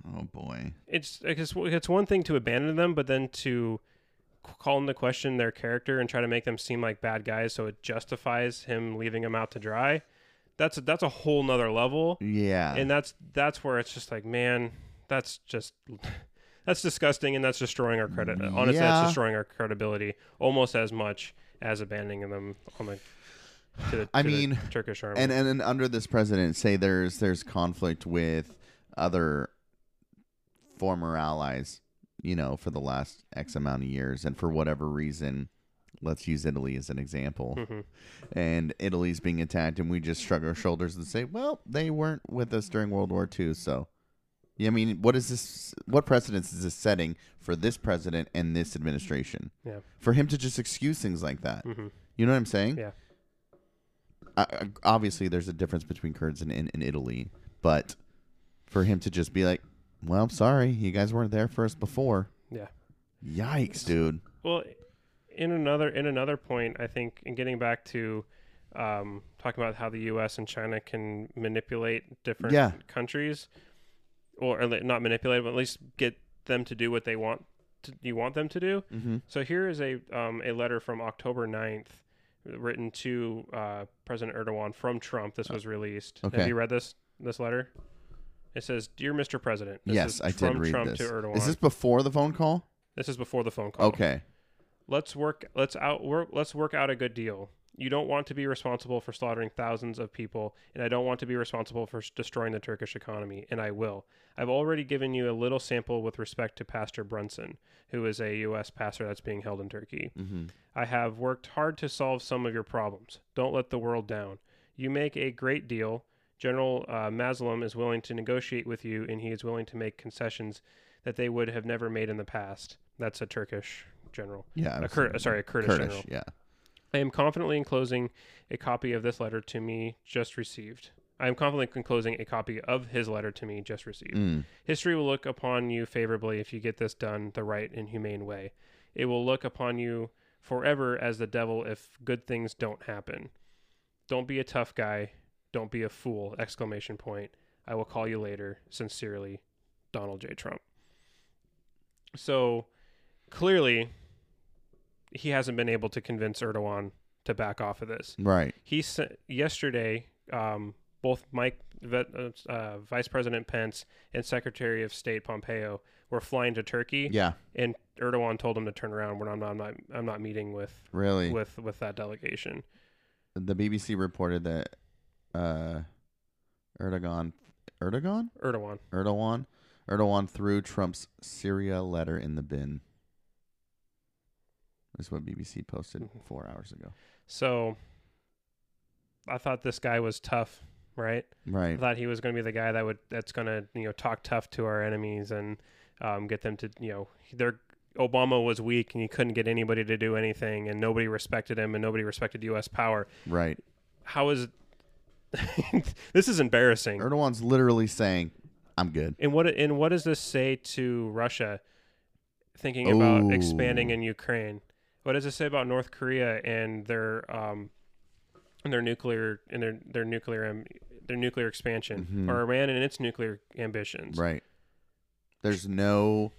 Speaker 2: Oh boy.
Speaker 3: It's it's it's one thing to abandon them, but then to call into question their character and try to make them seem like bad guys, so it justifies him leaving them out to dry. That's that's a whole nother level.
Speaker 2: Yeah.
Speaker 3: and that's that's where it's just like man that's just that's disgusting and that's destroying our credit honestly
Speaker 2: Yeah.
Speaker 3: that's destroying our credibility almost as much as abandoning them on the to the,
Speaker 2: I mean,
Speaker 3: turkish army
Speaker 2: and, and and under this president, say there's there's conflict with other former allies, you know, for the last X amount of years, and for whatever reason, let's use Italy as an example,
Speaker 3: Mhm.
Speaker 2: and Italy's being attacked, and we just shrug our shoulders and say, well, they weren't with us during World War II, so. Yeah, I mean, what is this? What precedence is this setting for this president and this administration?
Speaker 3: Yeah.
Speaker 2: For him to just excuse things like that,
Speaker 3: Mhm.
Speaker 2: you know what I'm saying?
Speaker 3: Yeah.
Speaker 2: I, obviously there's a difference between Kurds and in, in Italy, but for him to just be like, "Well, I'm sorry, you guys weren't there for us before."
Speaker 3: Yeah.
Speaker 2: Yikes, dude.
Speaker 3: well in another in another point i think in getting back to um, talking about how the us and china can manipulate different
Speaker 2: Yeah.
Speaker 3: countries or, or not manipulate but at least get them to do what they want to, you want them to do
Speaker 2: Mm-hmm.
Speaker 3: So here is a um, a letter from October 9th written to uh, President Erdogan from Trump. This was released.
Speaker 2: Okay.
Speaker 3: Have you read this this letter? It says, "Dear Mr. President." This
Speaker 2: Yes,
Speaker 3: is
Speaker 2: I did read
Speaker 3: Trump
Speaker 2: this.
Speaker 3: to Erdogan.
Speaker 2: Is this before the phone call?
Speaker 3: This is before the phone call.
Speaker 2: Okay.
Speaker 3: Let's work. Let's out work. Let's work out a good deal. You don't want to be responsible for slaughtering thousands of people, and I don't want to be responsible for destroying the Turkish economy, and I will. I've already given you a little sample with respect to Pastor Brunson, who is a U.S. pastor that's being held in Turkey.
Speaker 2: Mm-hmm.
Speaker 3: I have worked hard to solve some of your problems. Don't let the world down. You make a great deal. General uh, Mazloum is willing to negotiate with you, and he is willing to make concessions that they would have never made in the past. That's a Turkish general.
Speaker 2: Yeah.
Speaker 3: A uh, sorry, a Kurdish,
Speaker 2: Kurdish.
Speaker 3: general.
Speaker 2: Yeah.
Speaker 3: I am confidently enclosing a copy of this letter to me just received. I am confidently enclosing a copy of his letter to me just received.
Speaker 2: Mm.
Speaker 3: History will look upon you favorably if you get this done the right and humane way. It will look upon you forever as the devil if good things don't happen. Don't be a tough guy. Don't be a fool! Exclamation point. I will call you later. Sincerely, Donald J. Trump. So clearly, he hasn't been able to convince Erdogan to back off of this
Speaker 2: Right.
Speaker 3: he sent yesterday um, both Mike uh, uh, Vice President Pence and Secretary of State Pompeo were flying to Turkey
Speaker 2: Yeah.
Speaker 3: and Erdogan told him to turn around when I'm not I'm not, I'm not meeting with
Speaker 2: Really.
Speaker 3: with with that delegation
Speaker 2: the BBC reported that uh, Erdogan, Erdogan,
Speaker 3: Erdogan
Speaker 2: Erdogan, Erdogan threw Trump's Syria letter in the bin. This is what BBC posted
Speaker 3: Mm-hmm.
Speaker 2: four hours ago.
Speaker 3: so I thought this guy was tough right
Speaker 2: Right.
Speaker 3: I thought he was going to be the guy that would that's going to you know talk tough to our enemies and um, get them to you know their Obama was weak and he couldn't get anybody to do anything and nobody respected him and nobody respected U.S. power.
Speaker 2: Right.
Speaker 3: How is this is embarrassing?
Speaker 2: Erdogan's literally saying, "I'm good."
Speaker 3: And what and what does this say to Russia thinking about expanding in Ukraine? What does it say about North Korea and their um and their nuclear and their their nuclear their nuclear expansion
Speaker 2: Mhm.
Speaker 3: or Iran and its nuclear ambitions?
Speaker 2: Right. There's no.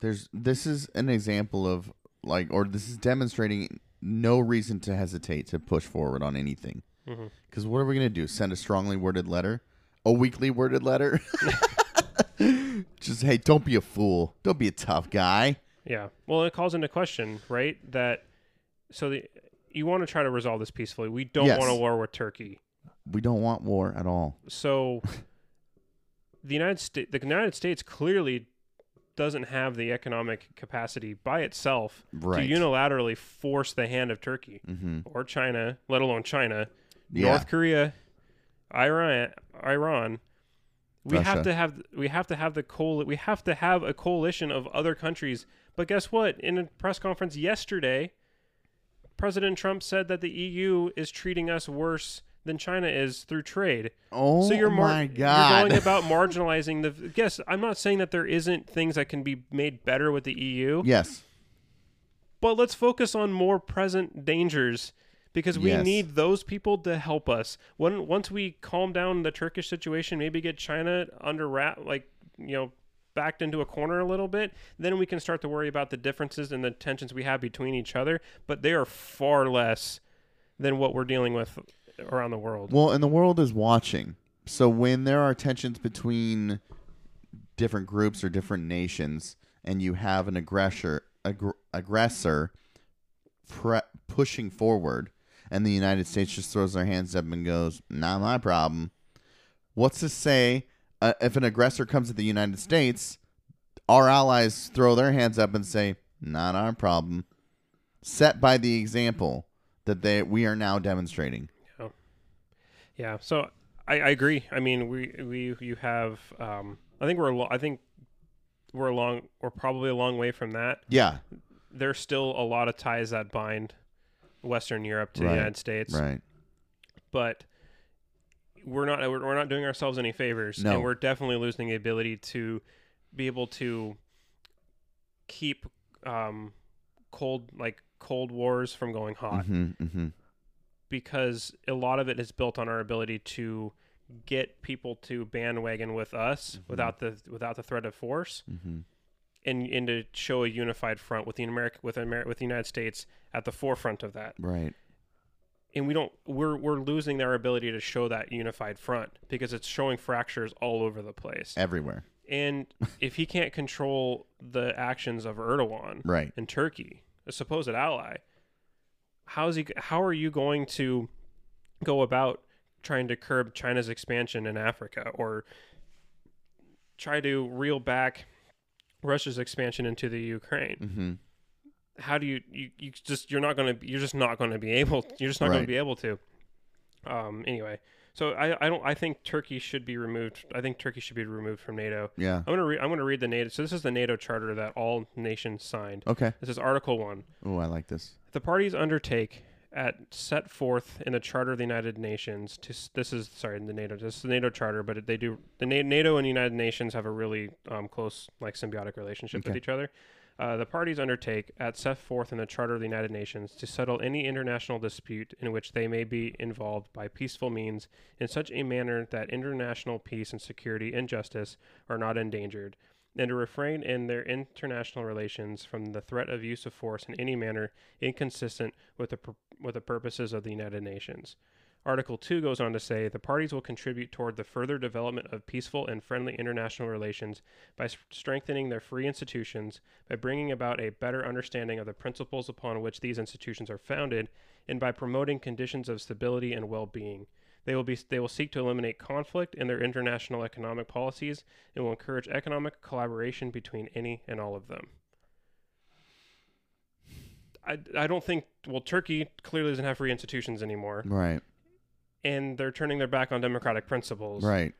Speaker 2: There's this is an example of like, or this is demonstrating no reason to hesitate to push forward on anything. Because what are we gonna do? Send a strongly worded letter, a weakly worded letter? Just hey, don't be a fool. Don't be a tough guy.
Speaker 3: Yeah. Well, it calls into question, right? That so the you want to try to resolve this peacefully. We don't
Speaker 2: Yes.
Speaker 3: want a war with Turkey.
Speaker 2: We don't want war at all.
Speaker 3: So the United States, the United States clearly doesn't have the economic capacity by itself
Speaker 2: Right.
Speaker 3: to unilaterally force the hand of Turkey
Speaker 2: Mm-hmm.
Speaker 3: or China, let alone China,
Speaker 2: Yeah.
Speaker 3: North Korea, Iran, Iran. We have to have we have to have the coal we have to have a coalition of other countries. But guess what? In a press conference yesterday, President Trump said that the EU is treating us worse than China is through trade.
Speaker 2: Oh
Speaker 3: so you're mar-
Speaker 2: my god!
Speaker 3: You're going about marginalizing the. Yes, I'm not saying that there isn't things that can be made better with the EU,
Speaker 2: yes.
Speaker 3: but let's focus on more present dangers because we
Speaker 2: Yes.
Speaker 3: need those people to help us. When once we calm down the Turkish situation, maybe get China under wrap, like you know, backed into a corner a little bit, then we can start to worry about the differences and the tensions we have between each other. But they are far less than what we're dealing with around the world.
Speaker 2: Well, and the world is watching. So when there are tensions between different groups or different nations, and you have an aggressor, aggr- aggressor pre- pushing forward, and the United States just throws their hands up and goes, "Not my problem." What's to say uh, if an aggressor comes to the United States, our allies throw their hands up and say, "Not our problem," set by the example that they we are now demonstrating.
Speaker 3: Yeah, Yeah. so I, I agree. I mean, we we you have. Um, I think we're. a I think we're a long. We're probably a long way from that.
Speaker 2: Yeah,
Speaker 3: There's still a lot of ties that bind Western Europe to
Speaker 2: Right,
Speaker 3: the United States,
Speaker 2: right.
Speaker 3: but we're not. We're, we're not doing ourselves any favors,
Speaker 2: No.
Speaker 3: and we're definitely losing the ability to be able to keep um, cold like cold wars from going hot.
Speaker 2: Mm-hmm, mm-hmm.
Speaker 3: because a lot of it is built on our ability to get people to bandwagon with us without the without the threat of force
Speaker 2: Mm-hmm.
Speaker 3: and and to show a unified front with the America with Amer- with the United States at the forefront of that
Speaker 2: Right.
Speaker 3: And we don't we're we're losing our ability to show that unified front because it's showing fractures all over the place
Speaker 2: Everywhere.
Speaker 3: and if he can't control the actions of Erdogan
Speaker 2: Right.
Speaker 3: in Turkey, a supposed ally, how is he? How are you going to go about trying to curb China's expansion in Africa or try to reel back Russia's expansion into the Ukraine?
Speaker 2: Mm-hmm.
Speaker 3: How do you? You, you just you're not going to. You're just not going to be able. You're just not gonna be able to. Um, anyway, so I, I don't I think Turkey should be removed. I think Turkey should be removed from NATO.
Speaker 2: Yeah.
Speaker 3: I'm gonna re- I'm gonna read the NATO. So this is the NATO charter that all nations signed.
Speaker 2: Okay.
Speaker 3: This is Article One.
Speaker 2: Oh, I like this.
Speaker 3: The parties undertake at set forth in the Charter of the United Nations to this is sorry in the NATO this is the NATO Charter, but they do the NATO and the United Nations have a really um, close like symbiotic relationship with each other. Uh, the parties undertake at set forth in the Charter of the United Nations to settle any international dispute in which they may be involved by peaceful means in such a manner that international peace and security and justice are not endangered, and to refrain in their international relations from the threat of use of force in any manner inconsistent with the with the purposes of the United Nations. Article 2 goes on to say the parties will contribute toward the further development of peaceful and friendly international relations by strengthening their free institutions, by bringing about a better understanding of the principles upon which these institutions are founded, and by promoting conditions of stability and well-being. They will be they will seek to eliminate conflict in their international economic policies and will encourage economic collaboration between any and all of them. I, I don't think well Turkey clearly doesn't have free institutions anymore
Speaker 2: Right.
Speaker 3: And they're turning their back on democratic principles
Speaker 2: Right.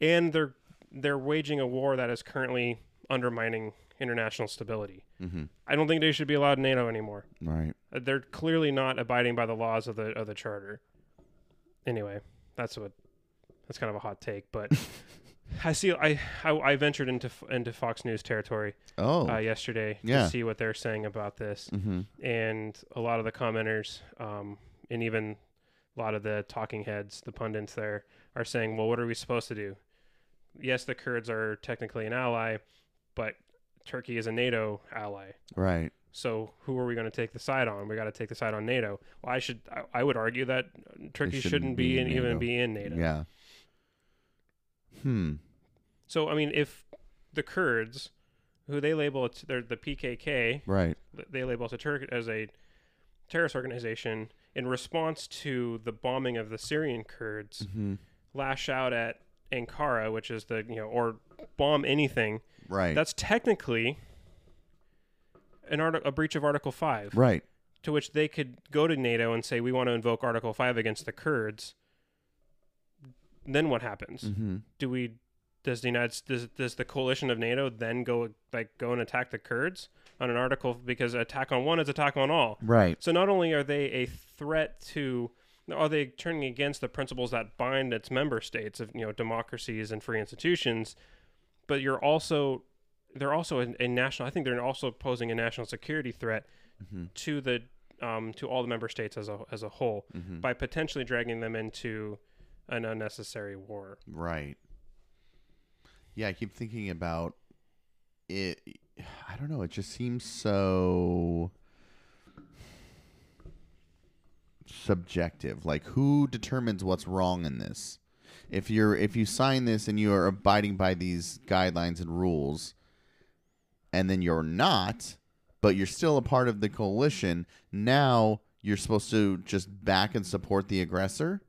Speaker 3: and they're they're waging a war that is currently undermining international stability.
Speaker 2: Mm-hmm.
Speaker 3: I don't think they should be allowed in NATO anymore.
Speaker 2: Right.
Speaker 3: Uh, They're clearly not abiding by the laws of the of the charter. Anyway, that's what that's kind of a hot take, but I see I I, I ventured into into Fox News territory
Speaker 2: Oh.
Speaker 3: uh, yesterday
Speaker 2: Yeah.
Speaker 3: to see what they're saying about this,
Speaker 2: mm-hmm.
Speaker 3: and a lot of the commenters, um, and even a lot of the talking heads, the pundits there, are saying, "Well, what are we supposed to do?" Yes, the Kurds are technically an ally, but Turkey is a NATO ally.
Speaker 2: Right.
Speaker 3: So who are we going to take the side on? We got to take the side on NATO. Well, I should. I, I would argue that Turkey
Speaker 2: shouldn't
Speaker 3: shouldn't,
Speaker 2: be
Speaker 3: be,
Speaker 2: in
Speaker 3: even be in NATO.
Speaker 2: Yeah. Hmm.
Speaker 3: So I mean, if the Kurds, who they label it, they're the PKK,
Speaker 2: Right.
Speaker 3: they label it a Turk as a terrorist organization in response to the bombing of the Syrian Kurds,
Speaker 2: Mm-hmm.
Speaker 3: lash out at Ankara, which is the you know, or bomb anything.
Speaker 2: Right.
Speaker 3: That's technically an art- a breach of Article Five.
Speaker 2: right.
Speaker 3: to which they could go to NATO and say we want to invoke Article 5 against the Kurds then what happens
Speaker 2: Mm-hmm.
Speaker 3: do we does the United does, does the coalition of NATO then go like go and attack the Kurds on an article because attack on one is attack on all
Speaker 2: Right.
Speaker 3: so not only are they a threat to are they turning against the principles that bind its member states of you know democracies and free institutions but you're also they're also a, a national I think they're also posing a national security threat
Speaker 2: Mm-hmm.
Speaker 3: to the um, to all the member states as a as a whole
Speaker 2: Mm-hmm.
Speaker 3: by potentially dragging them into an unnecessary war.
Speaker 2: Right. Yeah, I keep thinking about it. I don't know. It just seems so subjective. Like, who determines what's wrong in this? If you're if you sign this and you are abiding by these guidelines and rules, and then you're not, but you're still a part of the coalition, now you're supposed to just back and support the aggressor.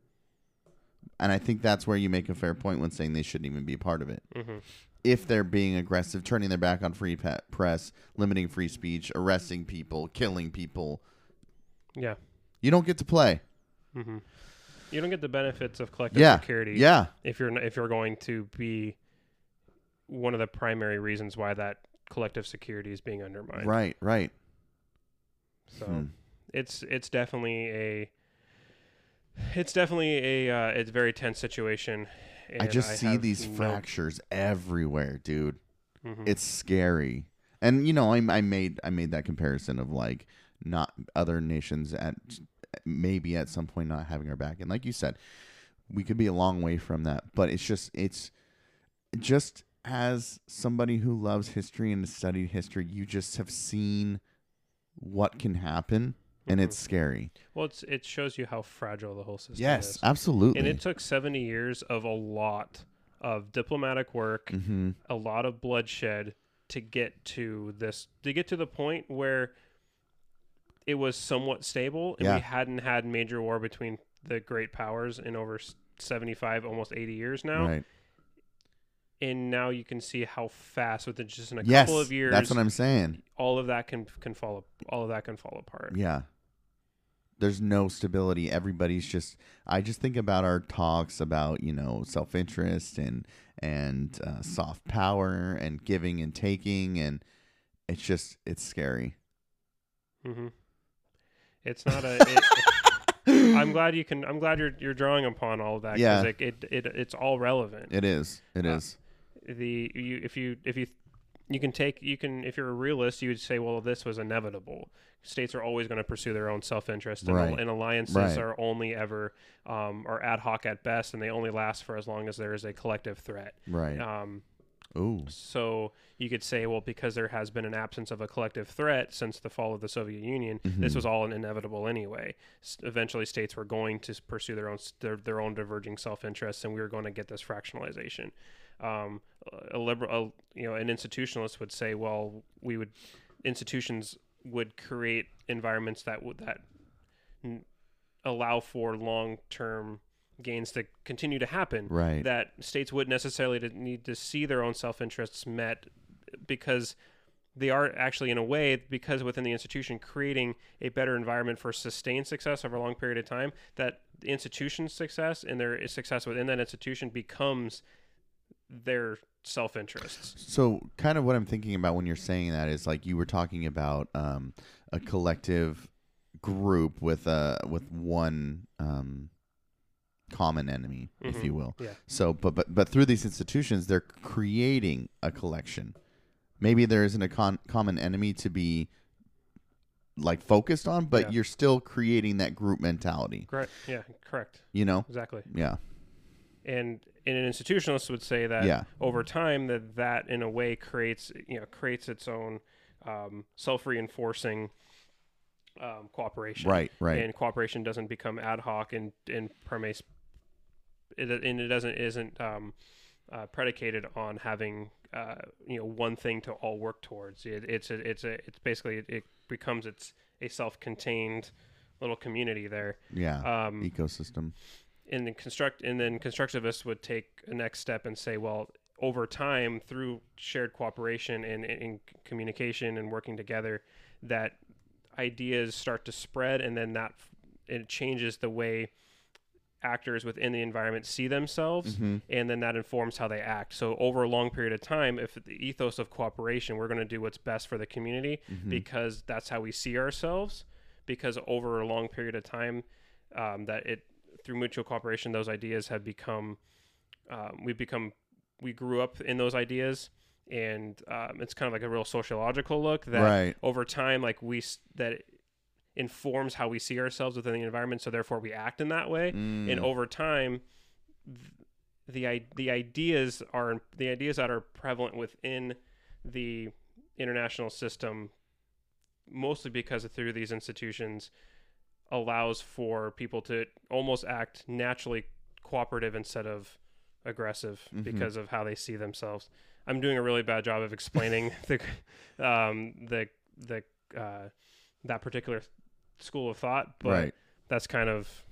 Speaker 2: And I think that's where you make a fair point when saying they shouldn't even be a part of it.
Speaker 3: Mhm.
Speaker 2: If they're being aggressive, turning their back on free pe- press, limiting free speech, arresting people, killing people,
Speaker 3: Yeah.
Speaker 2: you don't get to play.
Speaker 3: hmm You don't get the benefits of collective
Speaker 2: Yeah.
Speaker 3: security
Speaker 2: Yeah.
Speaker 3: if you're if you're going to be one of the primary reasons why that collective security is being undermined.
Speaker 2: Right, right.
Speaker 3: So
Speaker 2: Hmm.
Speaker 3: it's it's definitely a it's definitely a uh, it's a very tense situation.
Speaker 2: I just see
Speaker 3: have
Speaker 2: these
Speaker 3: no-
Speaker 2: fractures everywhere, dude.
Speaker 3: Mhm.
Speaker 2: It's scary. And you know, I, I made I made that comparison of like not other nations at maybe at some point not having our back. And like you said, we could be a long way from that. But it's just it's just as somebody who loves history and has studied history, you just have seen what can happen and it's scary.
Speaker 3: Well, it's it shows you how fragile the whole system
Speaker 2: Yes,
Speaker 3: is.
Speaker 2: Yes, absolutely.
Speaker 3: And it took 70 years of a lot of diplomatic work,
Speaker 2: hmm
Speaker 3: a lot of bloodshed to get to this, to get to the point where it was somewhat stable and
Speaker 2: Yeah.
Speaker 3: we hadn't had major war between the great powers in over 75, almost 80 years now.
Speaker 2: Right.
Speaker 3: And now you can see how fast, within just in a
Speaker 2: Yes.
Speaker 3: couple of years,
Speaker 2: That's what I'm saying.
Speaker 3: all of that can can fall, all of that can fall apart.
Speaker 2: Yeah. There's no stability. Everybody's just. I just think about our talks about you know self interest and and uh, soft power and giving and taking and it's just it's scary.
Speaker 3: Mm-hmm. It's not a. It, I'm glad you can. I'm glad you're you're drawing upon all of that.
Speaker 2: Yeah.
Speaker 3: it, it, it it's all relevant.
Speaker 2: It is. It
Speaker 3: Uh,
Speaker 2: is.
Speaker 3: the you if you if you you can take you can if you're a realist you would say well this was inevitable states are always going to pursue their own self-interest and,
Speaker 2: Right.
Speaker 3: and alliances
Speaker 2: Right.
Speaker 3: are only ever um, are ad hoc at best and they only last for as long as there is a collective threat
Speaker 2: Right.
Speaker 3: um,
Speaker 2: Ooh.
Speaker 3: so you could say well because there has been an absence of a collective threat since the fall of the soviet union
Speaker 2: Mm-hmm.
Speaker 3: this was all inevitable anyway S- eventually states were going to pursue their own their, their own diverging self-interests and we were going to get this fractionalization um, a liberal, a, you know, an institutionalist would say, well, we would institutions would create environments that would that n- allow for long-term gains to continue to happen.
Speaker 2: Right.
Speaker 3: That states wouldn't necessarily need to see their own self-interests met because they are actually in a way because within the institution creating a better environment for sustained success over a long period of time that the institution's success and their success within that institution becomes their self-interests
Speaker 2: So, kind of what I'm thinking about when you're saying that is like you were talking about um, a collective group with a with one um, common enemy, if
Speaker 3: Mhm.
Speaker 2: you will.
Speaker 3: Yeah.
Speaker 2: So, but but but through these institutions, they're creating a collection. Maybe there isn't a con- common enemy to be like focused on, but
Speaker 3: Yeah.
Speaker 2: you're still creating that group mentality.
Speaker 3: correct yeah correct
Speaker 2: You know?
Speaker 3: exactly
Speaker 2: Yeah.
Speaker 3: And an institutionalist would say that
Speaker 2: Yeah.
Speaker 3: over time that that in a way creates you know creates its own um, self-reinforcing um, cooperation
Speaker 2: Right. Right.
Speaker 3: and cooperation doesn't become ad hoc and and premise it, and it doesn't isn't um, uh, predicated on having uh, you know one thing to all work towards it, it's a, it's a it's basically it, becomes it's a self-contained little community there
Speaker 2: yeah.
Speaker 3: um,
Speaker 2: Ecosystem.
Speaker 3: And then construct and then constructivists would take a next step and say well over time through shared cooperation and, and, communication and working together that ideas start to spread and then that it changes the way actors within the environment see themselves
Speaker 2: Mm-hmm.
Speaker 3: and then that informs how they act so over a long period of time if the ethos of cooperation we're going to do what's best for the community
Speaker 2: Mm-hmm.
Speaker 3: because that's how we see ourselves because over a long period of time um, that it through mutual cooperation those ideas have become um, we've become we grew up in those ideas and um, it's kind of like a real sociological look that
Speaker 2: Right.
Speaker 3: over time like we that informs how we see ourselves within the environment so therefore we act in that way
Speaker 2: Mm.
Speaker 3: and over time the the ideas are the ideas that are prevalent within the international system mostly because of through these institutions allows for people to almost act naturally cooperative instead of aggressive
Speaker 2: Mhm.
Speaker 3: because of how they see themselves. I'm doing a really bad job of explaining the um, the the uh, that particular school of thought, but
Speaker 2: Right.
Speaker 3: that's kind of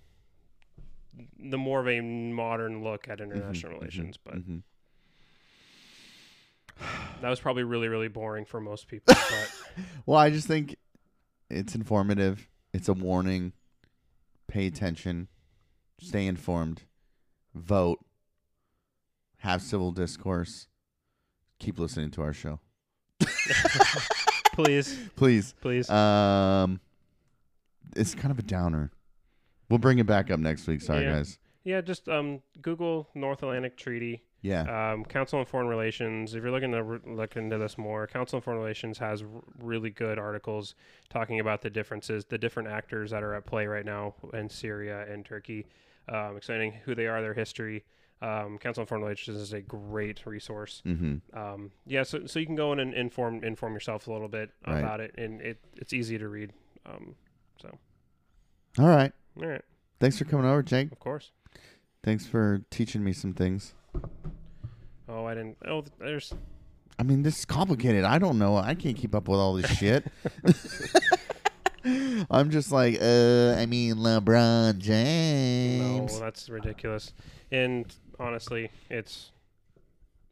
Speaker 3: the more of a modern look at international
Speaker 2: Mhm,
Speaker 3: relations. But
Speaker 2: mhm.
Speaker 3: that was probably really really boring for most people. But
Speaker 2: Well, I just think it's informative. It's a warning. Pay attention. Stay informed. Vote. Have civil discourse. Keep listening to our show.
Speaker 3: please,
Speaker 2: Please.
Speaker 3: please.
Speaker 2: Um it's kind of a downer. We'll bring it back up next week. Sorry
Speaker 3: Yeah.
Speaker 2: guys.
Speaker 3: yeah, just um, Google North Atlantic Treaty.
Speaker 2: Yeah.
Speaker 3: Um, Council on Foreign Relations. If you're looking to re- look into this more, Council on Foreign Relations has r- really good articles talking about the differences, the different actors that are at play right now in Syria and Turkey, um, explaining who they are, their history. Um, Council on Foreign Relations is a great resource.
Speaker 2: mhm.
Speaker 3: Um, yeah, so so you can go in and inform inform yourself a little bit
Speaker 2: Right.
Speaker 3: about it, and it it's easy to read. Um, so
Speaker 2: All right.
Speaker 3: all right,
Speaker 2: Thanks for coming over, Jake.
Speaker 3: of course.
Speaker 2: Thanks for teaching me some things.
Speaker 3: Oh, I didn't. Oh, there's
Speaker 2: I mean, this is complicated. I don't know. I can't keep up with all this shit. I'm just like, uh, I mean, LeBron James.
Speaker 3: No, that's ridiculous. And honestly, it's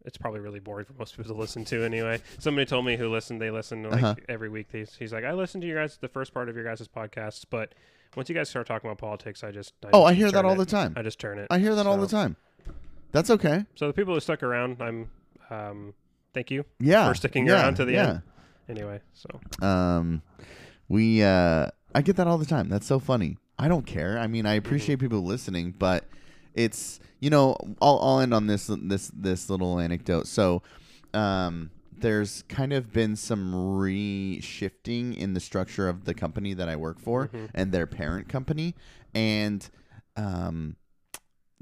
Speaker 3: it's probably really boring for most people to listen to anyway. Somebody told me who listened, they listen like
Speaker 2: Uh-huh.
Speaker 3: every week. They, he's like, I listen to you guys the first part of your guys' podcasts, but once you guys start talking about politics, I just I
Speaker 2: Oh,
Speaker 3: just
Speaker 2: I hear that all
Speaker 3: it.
Speaker 2: the time.
Speaker 3: I just turn it.
Speaker 2: I hear that all the time. That's okay.
Speaker 3: So the people who stuck around, I'm um, thank you
Speaker 2: Yeah.
Speaker 3: for sticking
Speaker 2: yeah,
Speaker 3: around to the
Speaker 2: yeah.
Speaker 3: end. Anyway, so
Speaker 2: Um, we uh, I get that all the time. That's so funny. I don't care. I mean, I
Speaker 3: Mm-hmm.
Speaker 2: appreciate people listening, but it's you know, I'll I'll end on this this this little anecdote. So, um, there's kind of been some reshifting in the structure of the company that I work for
Speaker 3: Mm-hmm.
Speaker 2: and their parent company, and um,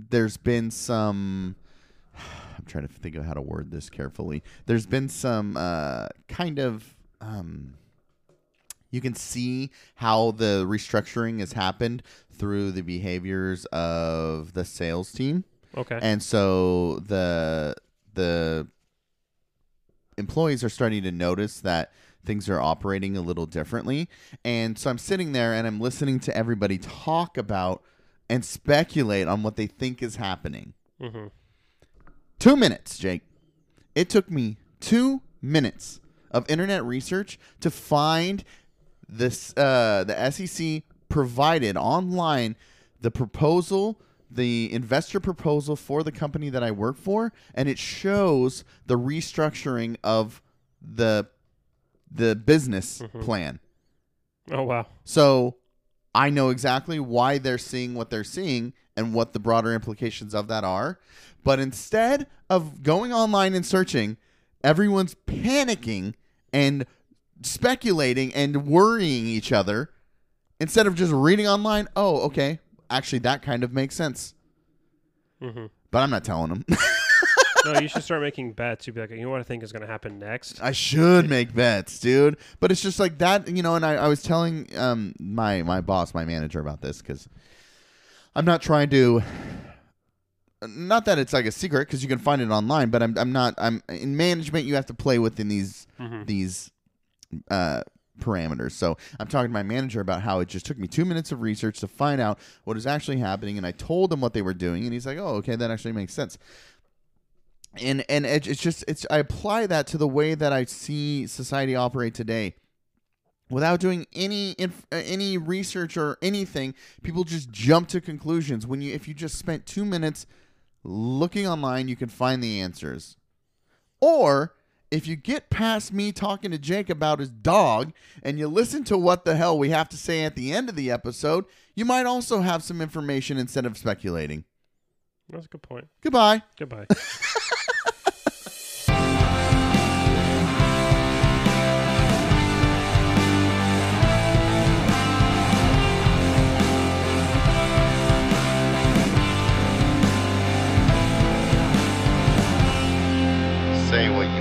Speaker 2: there's been some. I'm trying to think of how to word this carefully. There's been some uh, kind of um, you can see how the restructuring has happened through the behaviors of the sales team,
Speaker 3: okay.
Speaker 2: and so the the employees are starting to notice that things are operating a little differently. And so I'm sitting there and I'm listening to everybody talk about and speculate on what they think is happening.
Speaker 3: mm-hmm.
Speaker 2: Two minutes, Jake. It took me two minutes of internet research to find this. Uh, the SEC provided online the proposal, the investor proposal for the company that I work for, and it shows the restructuring of the the business plan.
Speaker 3: Oh wow.
Speaker 2: So I know exactly why they're seeing what they're seeing and what the broader implications of that are. But instead of going online and searching, everyone's panicking and speculating and worrying each other instead of just reading online. Oh, okay. Actually, that kind of makes sense.
Speaker 3: Mm-hmm.
Speaker 2: But I'm not telling them.
Speaker 3: No, you should start making bets. You'd be like, you know what I think is going to happen next.
Speaker 2: I should make bets, dude. But it's just like that, you know. And I, I was telling um my my boss, my manager, about this because I'm not trying to. Not that it's like a secret because you can find it online, but I'm I'm not I'm in management. You have to play within these
Speaker 3: Mhm.
Speaker 2: these uh parameters. So I'm talking to my manager about how it just took me two minutes of research to find out what is actually happening, and I told him what they were doing, and he's like, "Oh, okay, that actually makes sense." And and it, it's just it's I apply that to the way that I see society operate today. Without doing any inf- uh, any research or anything, people just jump to conclusions. When you if you just spent two minutes looking online, you can find the answers. Or if you get past me talking to Jake about his dog and you listen to what the hell we have to say at the end of the episode, you might also have some information instead of speculating.
Speaker 3: That's a good point.
Speaker 2: Goodbye.
Speaker 3: Goodbye.
Speaker 2: Say what you mean.
Speaker 1: Thank you.